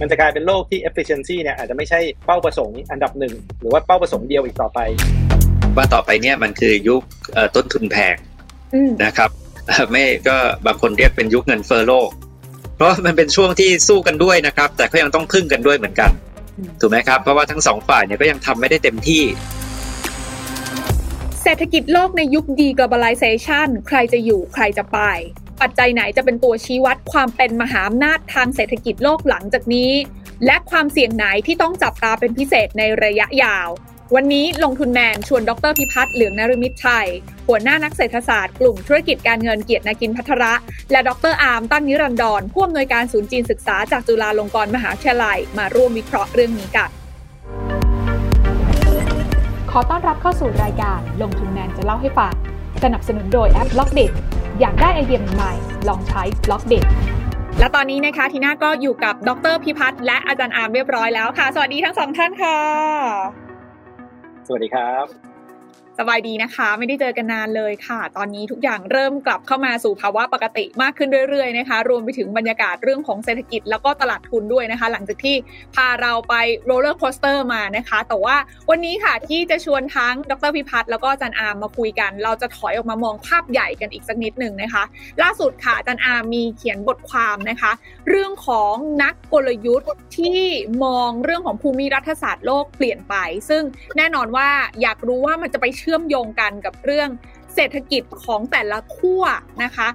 มันจะกลายเป็นโลกที่ efficiency เนี่ยอาจจะไม่ใช่เป้าประสงค์อันดับหนึ่งหรือว่าเป้าประสงค์เดียวอีกต่อไป ว่าต่อไปเนี่ยมันคือยุคต้นทุนแพงนะครับไม่ก็บางคนเรียกเป็นยุคเงินเฟ้อโลก เพราะมันเป็นช่วงที่สู้กันด้วยนะครับ แต่ก็ยังต้องพึ่งกันด้วยเหมือนกันถูกไหมครับเพราะว่าทั้งสองฝ่ายเนี่ยก็ยังทำไม่ได้เต็มที่ เศรษฐกิจโลกในยุค deglobalization ใครจะอยู่ใครจะไป ปัจจัยไหนจะเป็นตัวชี้วัดความเป็นมหาอำนาจทางเศรษฐกิจโลกหลังจากนี้ และความเสี่ยงไหนที่ต้องจับตาเป็นพิเศษในระยะยาว วันนี้ลงทุนแมนชวนดรพิพัฒน์เหลืองนรมิตรชัย หัวหน้านักเศรษฐศาสตร์กลุ่มธุรกิจการเงินเกียรตินากินพัทระ และดรอาร์มตั้งนิรันดรผู้อำนวยการศูนย์จีนศึกษาจากจุฬาลงกรณ์มหาวิทยาลัยมาร่วมวิเคราะห์เรื่องนี้กันขอต้อนรับเข้าสู่รายการลงทุนแมนจะเล่าให้ฟัง สนับสนุนโดยแอป Blockdit อยากได้ไอเดียใหม่ลองใช้ Blockdit และตอนนี้นะคะทีน่าก็อยู่กับดรพิพัฒน์และอาจารย์อาร์มเรียบร้อยแล้วค่ะ สวัสดีทั้งสองท่านค่ะ สวัสดีครับ สบายดีนะคะ ไม่ได้เจอกันนานเลยค่ะ ตอนนี้ทุกอย่างเริ่มกลับเข้ามาสู่ภาวะปกติมากขึ้นเรื่อยๆนะคะ รวมไปถึงบรรยากาศเรื่องของเศรษฐกิจแล้วก็ตลาดทุนด้วยนะคะ หลังจากที่พาเราไป roller coaster มานะคะ แต่ว่าวันนี้ค่ะที่จะชวนทั้งดรพิพัฒน์แล้วก็อาจารย์อาร์มมาคุยกัน เราจะถอยออกมามองภาพใหญ่กันอีกสักนิดหนึ่งนะคะ ล่าสุดค่ะอาจารย์อาร์มมีเขียนบทความนะคะ เรื่องของนักกลยุทธ์ที่มองเรื่องของภูมิรัฐศาสตร์โลกเปลี่ยนไป ซึ่งแน่นอนว่าอยากรู้ว่ามันจะไปเชื่อื่อมโยงกันกับเรื่องเศรษฐกิจของแต่ละขั้วนะคะ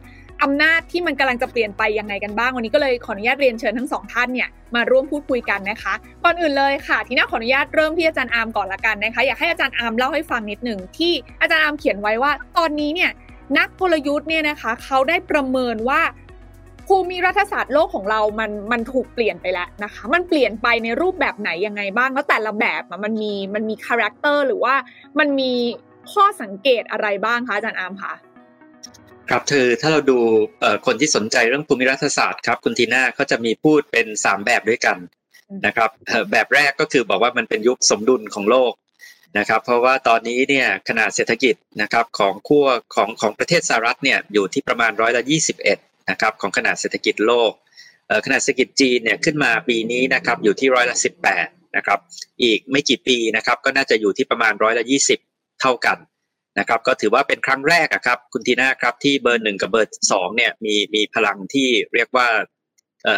อำนาจที่มันกำลังจะเปลี่ยนไปยังไงกันบ้าง วันนี้ก็เลยขออนุญาตเรียนเชิญทั้งสองท่านเนี่ยมาร่วมพูดคุยกันนะคะก่อนอื่นเลยค่ะ ทีน่าขออนุญาตเริ่มที่อาจารย์อาร์มก่อนละกันนะคะ อยากให้อาจารย์อาร์มเล่าให้ฟังนิดหนึ่งที่อาจารย์อาร์มเขียนไว้ว่า ตอนนี้เนี่ยนักกลยุทธ์เนี่ยนะคะเขาได้ประเมินว่าภูมิรัฐศาสตร์โลกของเรา มัน มันถูกเปลี่ยนไปแล้วนะคะ มันเปลี่ยนไปในรูปแบบไหนยังไงบ้าง แล้วแต่ละแบบมันมี มันมี character หรือว่ามันมี ข้อสังเกตอะไรบ้างคะอาจารย์อาร์มคะครับเออถ้าเราดูคนที่สนใจเรื่องภูมิรัฐศาสตร์ครับคุณทีน่าเขาจะมีพูดเป็นสามแบบด้วยกันนะครับแบบแรกก็คือบอกว่ามันเป็นยุคสมดุลของโลกนะครับ เพราะว่าตอนนี้เนี่ยขนาดเศรษฐกิจนะครับของขั้วของของประเทศสหรัฐเนี่ยอยู่ที่ประมาณร้อยละยี่สิบเอ็ดนะครับของขนาดเศรษฐกิจโลกขนาดเศรษฐกิจจีนเนี่ยขึ้นมาปีนี้นะครับอยู่ที่ร้อยละสิบแปดนะครับอีกไม่กี่ปีนะครับก็น่าจะอยู่ที่ประมาณร้อยละยี่สิบ เท่ากันนะครับก็ถือว่าเป็นครั้งแรกครับคุณทีน่าครับที่เบอร์หนึ่งกับเบอร์สองเนี่ยมีมีพลังที่เรียกว่า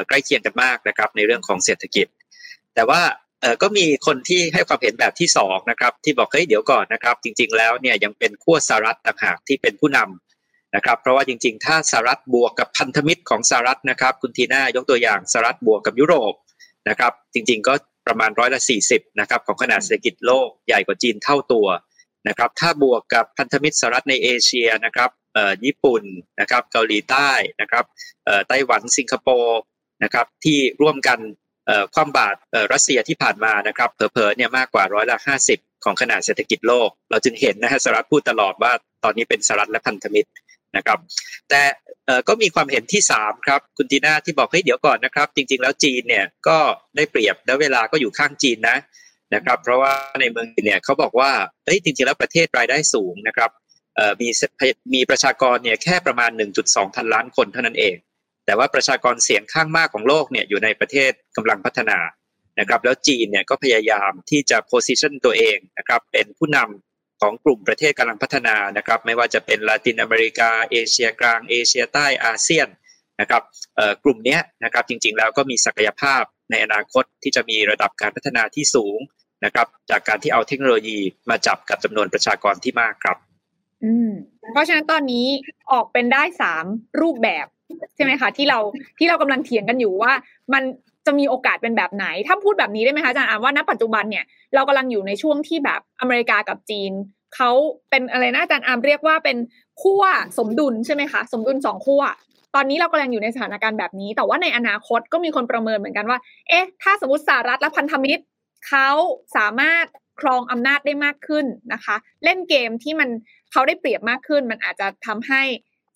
ใกล้เคียงกันมากนะครับในเรื่องของเศรษฐกิจ แต่ว่าก็มีคนที่ให้ความเห็นแบบที่สองนะครับที่บอกเฮ้ยเดี๋ยวก่อนนะครับ จริง ๆ แล้วเนี่ยยังเป็นขั้วสหรัฐต่างหากที่เป็นผู้นำนะครับเพราะว่าจริง ๆ ถ้าสหรัฐบวกกับพันธมิตรของสหรัฐนะครับคุณทีน่ายกตัวอย่างสหรัฐบวกกับยุโรปนะครับจริง ๆ ก็ประมาณร้อยละสี่สิบนะครับของขนาดเศรษฐกิจโลกใหญ่กว่าจีนเท่าตัว นะครับถ้าบวกกับพันธมิตรสหรัฐในเอเชียนะครับญี่ปุ่นนะครับเกาหลีใต้นะครับไต้หวันสิงคโปร์นะครับที่ร่วมกันความบาตรรัสเซียที่ผ่านมานะครับเผลอๆเนี่ยมากกว่าร้อยละห้าสิบของขนาดเศรษฐกิจโลก เราจึงเห็นนะฮะสหรัฐพูดตลอดว่าตอนนี้เป็นสหรัฐและพันธมิตรนะครับแต่ก็มีความเห็นที่ 3 ครับ คุณตีน่าที่บอกเฮ้ยเดี๋ยวก่อนนะครับ จริง ๆ แล้วจีนเนี่ยก็ได้เปรียบและเวลาก็อยู่ข้างจีนนะ นะครับ เพราะว่าในเมืองเนี่ยเขาบอกว่าเอ้ยจริงๆแล้วประเทศรายได้สูงนะครับมีมีประชากรเนี่ยแค่ประมาณ 1.2 พันล้านคนเท่านั้นเอง แต่ว่าประชากรเสียงข้างมากของโลกเนี่ยอยู่ในประเทศกำลังพัฒนานะครับ แล้วจีนเนี่ยก็พยายามที่จะโพสิชันตัวเองนะครับ เป็นผู้นำของกลุ่มประเทศกำลังพัฒนานะครับ ไม่ว่าจะเป็นลาตินอเมริกา เอเชียกลาง เอเชียใต้อาเซียนนะครับกลุ่มนี้นะครับจริงๆแล้วก็มีศักยภาพในอนาคตที่จะมีระดับการพัฒนาที่สูง นะครับจากการที่เอาเทคโนโลยีมาจับกับจำนวนประชากรที่มากครับอืมเพราะฉะนั้นตอนนี้ออกเป็นได้สามรูปแบบใช่ไหมคะที่เราที่เรากำลังเถียงกันอยู่ว่า มันจะมีโอกาสเป็นแบบไหน ถ้าพูดแบบนี้ได้ไหมคะอาจารย์อาว่าณปัจจุบันเนี่ยเรากำลังอยู่ในช่วงที่แบบอเมริกากับจีนเขาเป็นอะไรนะอาจารย์อามเรียกว่าเป็นขั้วสมดุลใช่ไหมคะสมดุลสองขั้วตอนนี้เรากำลังอยู่ในสถานการณ์แบบนี้ แต่ว่าในอนาคตก็มีคนประเมินเหมือนกันว่า เอ๊ะ ถ้าสมมติสหรัฐและพันธมิตร เขาสามารถครองอำนาจได้มากขึ้นนะคะ เล่นเกมที่มันเขาได้เปรียบมากขึ้น มันอาจจะทำให้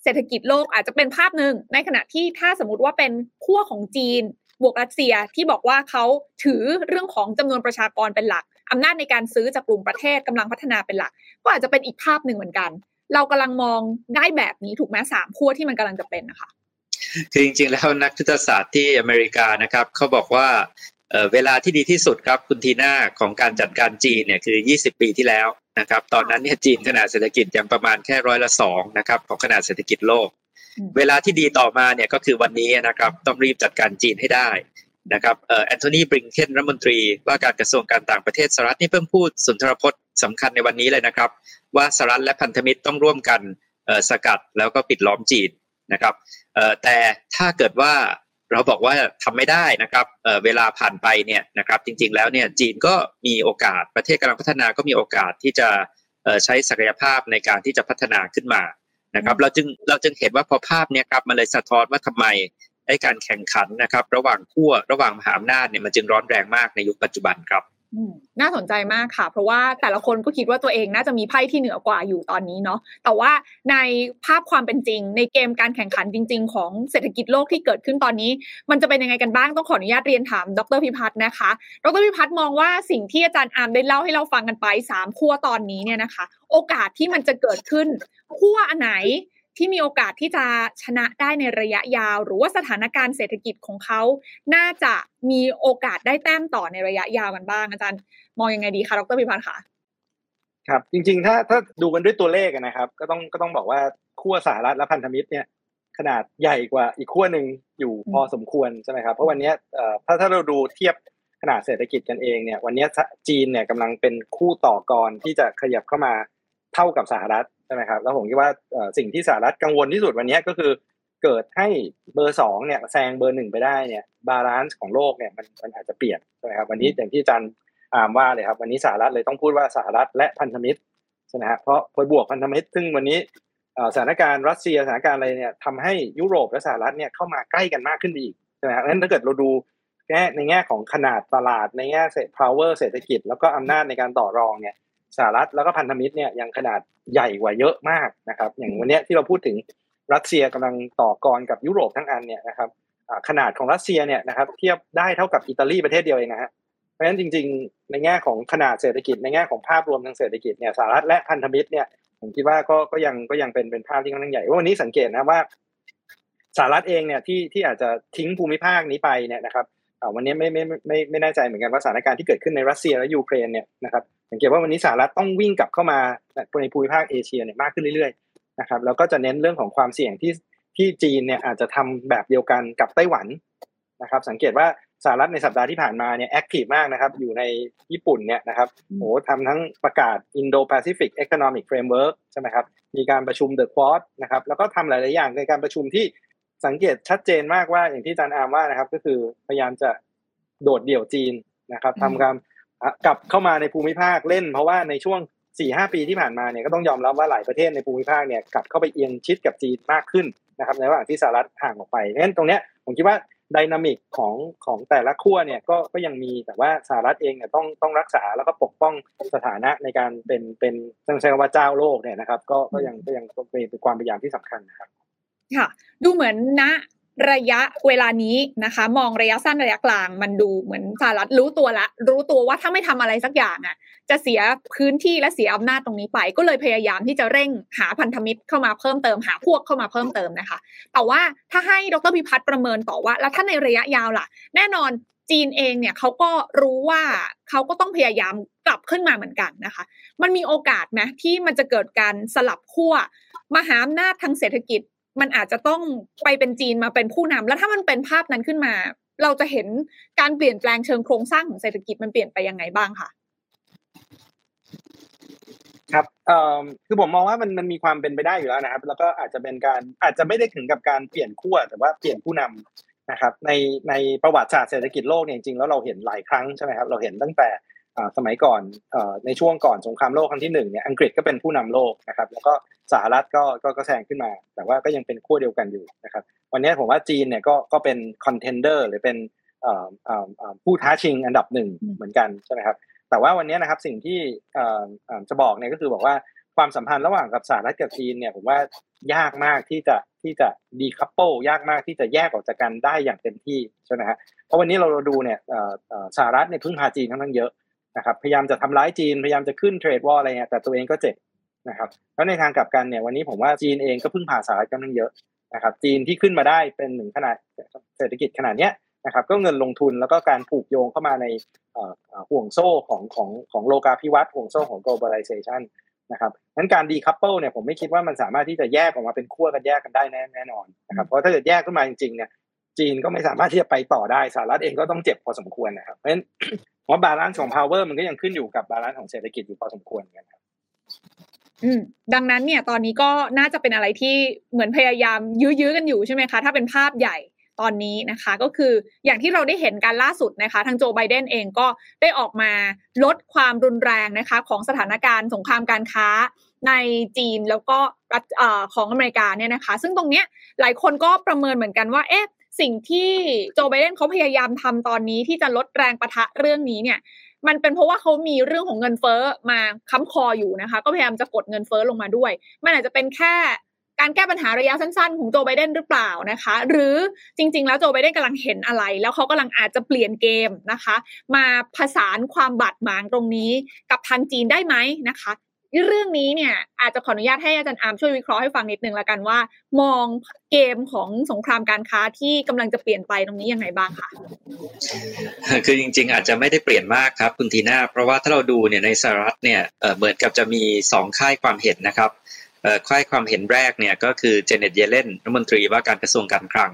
เศรษฐกิจโลกอาจจะเป็นภาพหนึ่ง ในขณะที่ถ้าสมมติว่าเป็นขั้วของจีน บวกรัสเซียที่บอกว่าเขาถือเรื่องของจำนวนประชากรเป็นหลักอำนาจในการซื้อจากกลุ่มประเทศกำลังพัฒนาเป็นหลัก ก็อาจจะเป็นอีกภาพหนึ่งเหมือนกัน เรากำลังมองได้แบบนี้ถูกไหมสามขั้วที่มันกำลังจะเป็นนะคะคือจริงๆแล้วนักยุทธศาสตร์ที่อเมริกานะครับเขาบอกว่า เวลาที่ดีที่สุดครับคุณทีน่าของการจัดการจีนเนี่ยคือ 20 ปีที่แล้วนะครับตอนนั้นเนี่ยจีนขนาดเศรษฐกิจยังประมาณแค่ร้อยละสองนะครับของขนาดเศรษฐกิจโลก เวลาที่ดีต่อมาเนี่ยก็คือวันนี้นะครับต้องรีบจัดการจีนให้ได้นะครับเอ่อแอนโทนีบริงเคนรัฐมนตรี ว่าการกระทรวงการต่างประเทศสหรัฐนี่เพิ่งพูดสุนทรพจน์สำคัญในวันนี้เลยนะครับ ว่าสหรัฐและพันธมิตรต้องร่วมกันสกัดแล้วก็ปิดล้อมจีนนะครับแต่ถ้าเกิดว่า เราบอกว่าทำไม่ได้นะครับเเวลาผ่านไปเนี่ยนะครับจริงๆแล้วเนี่ยจีนก็มีโอกาสประเทศกำลังพัฒนาก็มีโอกาสที่จะใช้ศักยภาพในการที่จะพัฒนาขึ้นมานะครับเราจึงเราจึงเห็นว่าพอภาพเนี่ยครับมันเลยสะท้อนว่าทำไมไอ้การแข่งขันนะครับ ระหว่างขั้วระหว่างมหาอำนาจเนี่ยมันจึงร้อนแรงมากในยุคปัจจุบันครับ น่าสนใจมากค่ะ เพราะว่าแต่ละคนก็คิดว่าตัวเองน่าจะมีไพ่ที่เหนือกว่าอยู่ตอนนี้เนาะแต่ว่าในภาพความเป็นจริง ในเกมการแข่งขันจริง ๆ ของเศรษฐกิจโลกที่เกิดขึ้นตอนนี้ มันจะเป็นยังไงกันบ้างต้องขออนุญาตเรียนถามดรพิพัฒน์นะคะ ดรพิพัฒน์มองว่าสิ่งที่อาจารย์อาร์มได้เล่าให้เราฟังกันไปสามขั้วตอนนี้เนี่ยนะคะ โอกาสที่มันจะเกิดขึ้นขั้วอันไหน ที่มีโอกาสที่จะชนะได้ในระยะยาว หรือว่าสถานการณ์เศรษฐกิจของเขา น่าจะมีโอกาสได้แต้มต่อในระยะยาวกันบ้างอาจารย์ มองยังไงดีคะดรพิพัฒน์คะครับจริงๆ ถ้าถ้าดูกันด้วยตัวเลขนะครับ ก็ต้องก็ต้องบอกว่าขั้วสหรัฐและพันธมิตรเนี่ยขนาดใหญ่กว่าอีกขั้วหนึ่งอยู่พอสมควรใช่ไหมครับเพราะวันนี้ถ้าถ้าเราดูเทียบขนาดเศรษฐกิจกันเองเนี่ยวันนี้จีนเนี่ยกำลังเป็นคู่ต่อกรที่จะขยับเข้ามาเท่ากับสหรัฐใช่ไหมครับแล้วผมคิดว่าสิ่งที่สหรัฐกังวลที่สุดวันนี้ก็คือเกิดให้เบอร์สองเนี่ยแซงเบอร์หนึ่งไปได้เนี่ย balance ของโลกเนี่ยมันมันอาจจะเปลี่ยนใช่ไหมครับวันนี้อย่างที่อาจารย์อาร์มว่าเลยครับ วันนี้สหรัฐเลยต้องพูดว่าสหรัฐและพันธมิตรใช่ไหมครับเพราะพอบวกพันธมิตร ซึ่งวันนี้สถานการณ์รัสเซียสถานการณ์อะไรเนี่ยทำให้ยุโรปและสหรัฐเนี่ยเข้ามาใกล้กันมากขึ้นอีกใช่ไหมครับงั้นถ้าเกิดเราดูแง่ในแง่ของขนาดตลาดในแง่เศรษฐ power เศรษฐกิจ แล้วก็อำนาจในการต่อรองเนี่ย สหรัฐแล้วก็พันธมิตรเนี่ยยังขนาดใหญ่กว่าเยอะมากนะครับ อย่างวันนี้ที่เราพูดถึงรัสเซียกำลังต่อกรกับยุโรปทั้งอันเนี่ยนะครับขนาดของรัสเซียเนี่ยนะครับเทียบได้เท่ากับอิตาลีประเทศเดียวเองนะฮะเพราะฉะนั้นจริง ๆ ในแง่ของขนาดเศรษฐกิจ ในแง่ของภาพรวมทางเศรษฐกิจเนี่ยสหรัฐและพันธมิตรเนี่ยผมคิดว่าก็ก็ยังก็ยังเป็นเป็นภาพที่ค่อนข้างใหญ่วันนี้สังเกตนะว่าสหรัฐเองเนี่ยที่ที่อาจจะทิ้งภูมิภาคนี้ไปเนี่ยนะครับ วันนี้ไม่ไม่ไม่ไม่แน่ใจเหมือนกันว่าสถานการณ์ที่เกิดขึ้นในรัสเซียและยูเครนเนี่ยนะครับสังเกตว่าวันนี้สหรัฐต้องวิ่งกลับเข้ามาในภูมิภาคเอเชียเนี่ยมากขึ้นเรื่อยๆนะครับแล้วก็จะเน้นเรื่องของความเสี่ยงที่ที่จีนเนี่ยอาจจะทำแบบเดียวกันกับไต้หวันนะครับสังเกตว่าสหรัฐในสัปดาห์ที่ผ่านมาเนี่ยแอคทีฟมากนะครับอยู่ในญี่ปุ่นเนี่ยนะครับโอ้ทำทั้งประกาศ Indo-Pacific Economic Framework ใช่ไหมครับมีการประชุม The Quad นะครับแล้วก็ทำหลาย ๆ อย่างในการประชุมที่ สังเกตชัดเจนมากว่าอย่างที่อาจารย์อามว่านะครับ ก็คือพยายามจะโดดเดี่ยวจีนนะครับทำการกลับเข้ามาในภูมิภาคเล่น เพราะว่าในช่วง4ี่หปีที่ผ่านมาเนี่ยก็ต้องยอมรับว่าหลายประเทศในภูมิภาคเนี่ยกลับเข้าไปเอียงชิดกับจีนมากขึ้นนะครับในระหว่างที่สหรัฐห่างออกไปเพราะฉะนั้นตรงเนี้ยผมคิดว่าดินามิกของของแต่ละขั้วเนี่ยก็ก็ยังมีแต่ว่าสหรัฐเองเนี่ยต้องต้องรักษาแล้วก็ปกป้องสถานะในการเป็นเป็นต้องใช้คำว่าเจ้าโลกเนี่ยนะครับ ก็ก็ยังก็ยังเป็นความพยายามที่สำคัญนะครับ ค่ะ ดูเหมือนณระยะเวลานี้นะคะ มองระยะสั้นระยะกลาง มันดูเหมือนสหรัฐรู้ตัวละ รู้ตัวว่าถ้าไม่ทำอะไรสักอย่างอะ จะเสียพื้นที่และเสียอำนาจตรงนี้ไป ก็เลยพยายามที่จะเร่งหาพันธมิตรเข้ามาเพิ่มเติมหาพวกเข้ามาเพิ่มเติมนะคะ แต่ว่าถ้าให้ดรพิพัฒน์ประเมินต่อว่า แล้วถ้าในระยะยาวล่ะ แน่นอนจีนเองเนี่ยเขาก็รู้ว่าเขาก็ต้องพยายามกลับขึ้นมาเหมือนกันนะคะ มันมีโอกาสไหมที่มันจะเกิดการสลับขั้วมหาอำนาจทางเศรษฐกิจ มันอาจจะต้องไปเป็นจีนมาเป็นผู้นำแล้วถ้ามันเป็นภาพนั้นขึ้นมา เราจะเห็นการเปลี่ยนแปลงเชิงโครงสร้างของเศรษฐกิจมันเปลี่ยนไปยังไงบ้างค่ะ ครับเอ่อคือผมมองว่ามันมันมีความเป็นไปได้อยู่แล้วนะครับ แล้วก็อาจจะเป็นการอาจจะไม่ได้ถึงกับการเปลี่ยนขั้วแต่ว่าเปลี่ยนผู้นำนะครับในในประวัติศาสตร์เศรษฐกิจโลกเนี่ยจริงๆแล้วเราเห็นหลายครั้งใช่ไหมครับเราเห็นตั้งแต่ สมัยก่อนในช่วงก่อนสงครามโลกครั้งที่หนึ่งเนี่ยอังกฤษก็เป็นผู้นำโลกนะครับ แล้วก็สหรัฐก็ก็ก็แซงขึ้นมา แต่ว่าก็ยังเป็นขั้วเดียวกันอยู่นะครับ วันนี้ผมว่าจีนเนี่ยก็ก็เป็นคอนเทนเดอร์หรือเป็นผู้ท้าชิงอันดับหนึ่งเหมือนกันใช่ไหมครับแต่ว่าวันนี้นะครับสิ่งที่จะบอกเนี่ยก็คือบอกว่าความสัมพันธ์ระหว่างกับสหรัฐกับจีนเนี่ยผมว่ายากมากที่จะที่จะดีคัพเปิลยากมากที่จะแยกออกจากกันได้อย่างเต็มที่ใช่ไหมฮะเพราะวันนี้เราดูเนี่ยสหรัฐเนี่ยพึ่งพาจีนค่อนข้างเยอะ นะครับพยายามจะทำร้ายจีนพยายามจะขึ้น trade war อะไรเงี้ยแต่ตัวเองก็เจ็บนะครับแล้วในทางกลับกันเนี่ยวันนี้ผมว่าจีนเองก็พึ่งพาสหรัฐค่อนข้างเยอะนะครับจีนที่ขึ้นมาได้เป็นหนึ่งขนาดเศรษฐกิจขนาดเนี้ยนะครับก็เงินลงทุนแล้วก็การผูกโยงเข้ามาในห่วงโซ่ของของของโลกาภิวัตน์ห่วงโซ่ของ globalization นะครับนั้นการ decouple เนี่ยผมไม่คิดว่ามันสามารถที่จะแยกออกมาเป็นขั้วกันแยกกันได้แน่แน่นอนนะครับเพราะถ้าเกิดแยกขึ้นมาจริงๆเนี่ยจีนก็ไม่สามารถที่จะไปต่อได้สหรัฐเองก็ต้องเจ็บพอสมควรนะครับเพราะฉะนั้น เพราะ balance ของ power มันก็ยังขึ้นอยู่กับ balance ของเศรษฐกิจอยู่พอสมควรนะครับอืมดังนั้นเนี่ยตอนนี้ก็น่าจะเป็นอะไรที่เหมือนพยายามยื้อๆกันอยู่ใช่ไหมคะ ถ้าเป็นภาพใหญ่ตอนนี้นะคะก็คืออย่างที่เราได้เห็นการล่าสุดนะคะ ทางโจไบเดนเองก็ได้ออกมาลดความรุนแรงนะคะ ของสถานการณ์สงครามการค้าในจีนแล้วก็รัฐของอเมริกาเนี่ยนะคะ ซึ่งตรงเนี้ยหลายคนก็ประเมินเหมือนกันว่าเอ๊ะ สิ่งที่โจไบเดนเขาพยายามทำตอนนี้ที่จะลดแรงประทะเรื่องนี้เนี่ย มันเป็นเพราะว่าเขามีเรื่องของเงินเฟ้อมาค้ำคออยู่นะคะ ก็พยายามจะกดเงินเฟ้อลงมาด้วย มันอาจจะเป็นแค่การแก้ปัญหาระยะสั้นๆ ของโจไบเดนหรือเปล่านะคะ หรือจริง ๆ แล้วโจไบเดนกำลังเห็นอะไร แล้วเขากำลังอาจจะเปลี่ยนเกมนะคะ มาผสานความบาดหมางตรงนี้กับทางจีนได้ไหมนะคะ เรื่องนี้เนี่ยอาจจะขออนุญาตให้อาจารย์อาร์มช่วยวิเคราะห์ให้ฟังนิดนึงละกันว่า มองเกมของสงครามการค้าที่กำลังจะเปลี่ยนไปตรงนี้ยังไงบ้างคะคือจริง ๆ อาจจะไม่ได้เปลี่ยนมากครับคุณทีน่าเพราะว่าถ้าเราดูเนี่ยในสหรัฐเนี่ยเหมือนกับจะมีสองค่ายความเห็นนะครับค่ายความเห็นแรกเนี่ยก็คือเจเน็ตเยเลนรัฐมนตรีว่าการกระทรวงการคลัง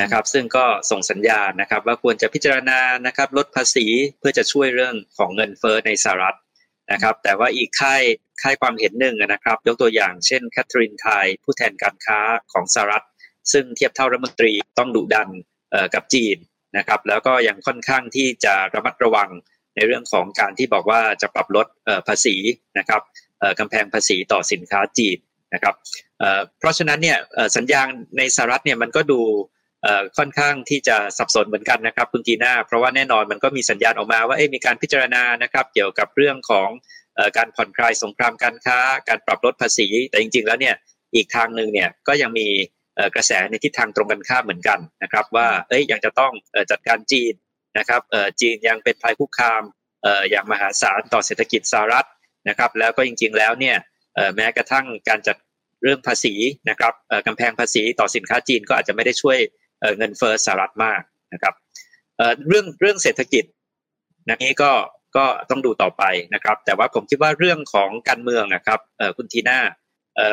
นะครับซึ่งก็ส่งสัญญาณนะครับว่าควรจะพิจารณานะครับลดภาษีเพื่อจะช่วยเรื่องของเงินเฟ้อในสหรัฐ นะครับ แต่ว่าอีกค่ายค่ายความเห็นหนึ่งนะครับ ยกตัวอย่างเช่นแคทรีนไทยผู้แทนการค้าของสหรัฐ ซึ่งเทียบเท่ารัฐมนตรีต้องดุดันกับจีนนะครับ แล้วก็ยังค่อนข้างที่จะระมัดระวังในเรื่องของการที่บอกว่าจะปรับลดภาษีนะครับกำแพงภาษีต่อสินค้าจีนนะครับเพราะฉะนั้นเนี่ยสัญญาณในสหรัฐเนี่ยมันก็ดู ค่อนข้างที่จะสับสนเหมือนกันนะครับคุณจีน่าเพราะว่าแน่นอนมันก็มีสัญญาณออกมาว่ามีการพิจารณานะครับ เกี่ยวกับเรื่องของการผ่อนคลายสงครามการค้า การปรับลดภาษี แต่จริง ๆ แล้วเนี่ยอีกทางหนึ่งเนี่ยก็ยังมีกระแสในทิศทางตรงกันข้ามเหมือนกันนะครับ ว่าเอ้ยยังจะต้องจัดการจีนนะครับจีนยังเป็นภัยคุกคามอย่างมหาศาลต่อเศรษฐกิจสหรัฐนะครับ แล้วก็จริง ๆ แล้วเนี่ยแม้กระทั่งการจัดเรื่องภาษีนะครับกำแพงภาษีต่อสินค้าจีนก็อาจจะไม่ได้ช่วย เงินเฟ้อสหรัฐมากนะครับเรื่องเรื่องเศรษฐกิจนี้ก็ก็ต้องดูต่อไปนะครับ แต่ว่าผมคิดว่าเรื่องของการเมืองนะครับคุณทีน่า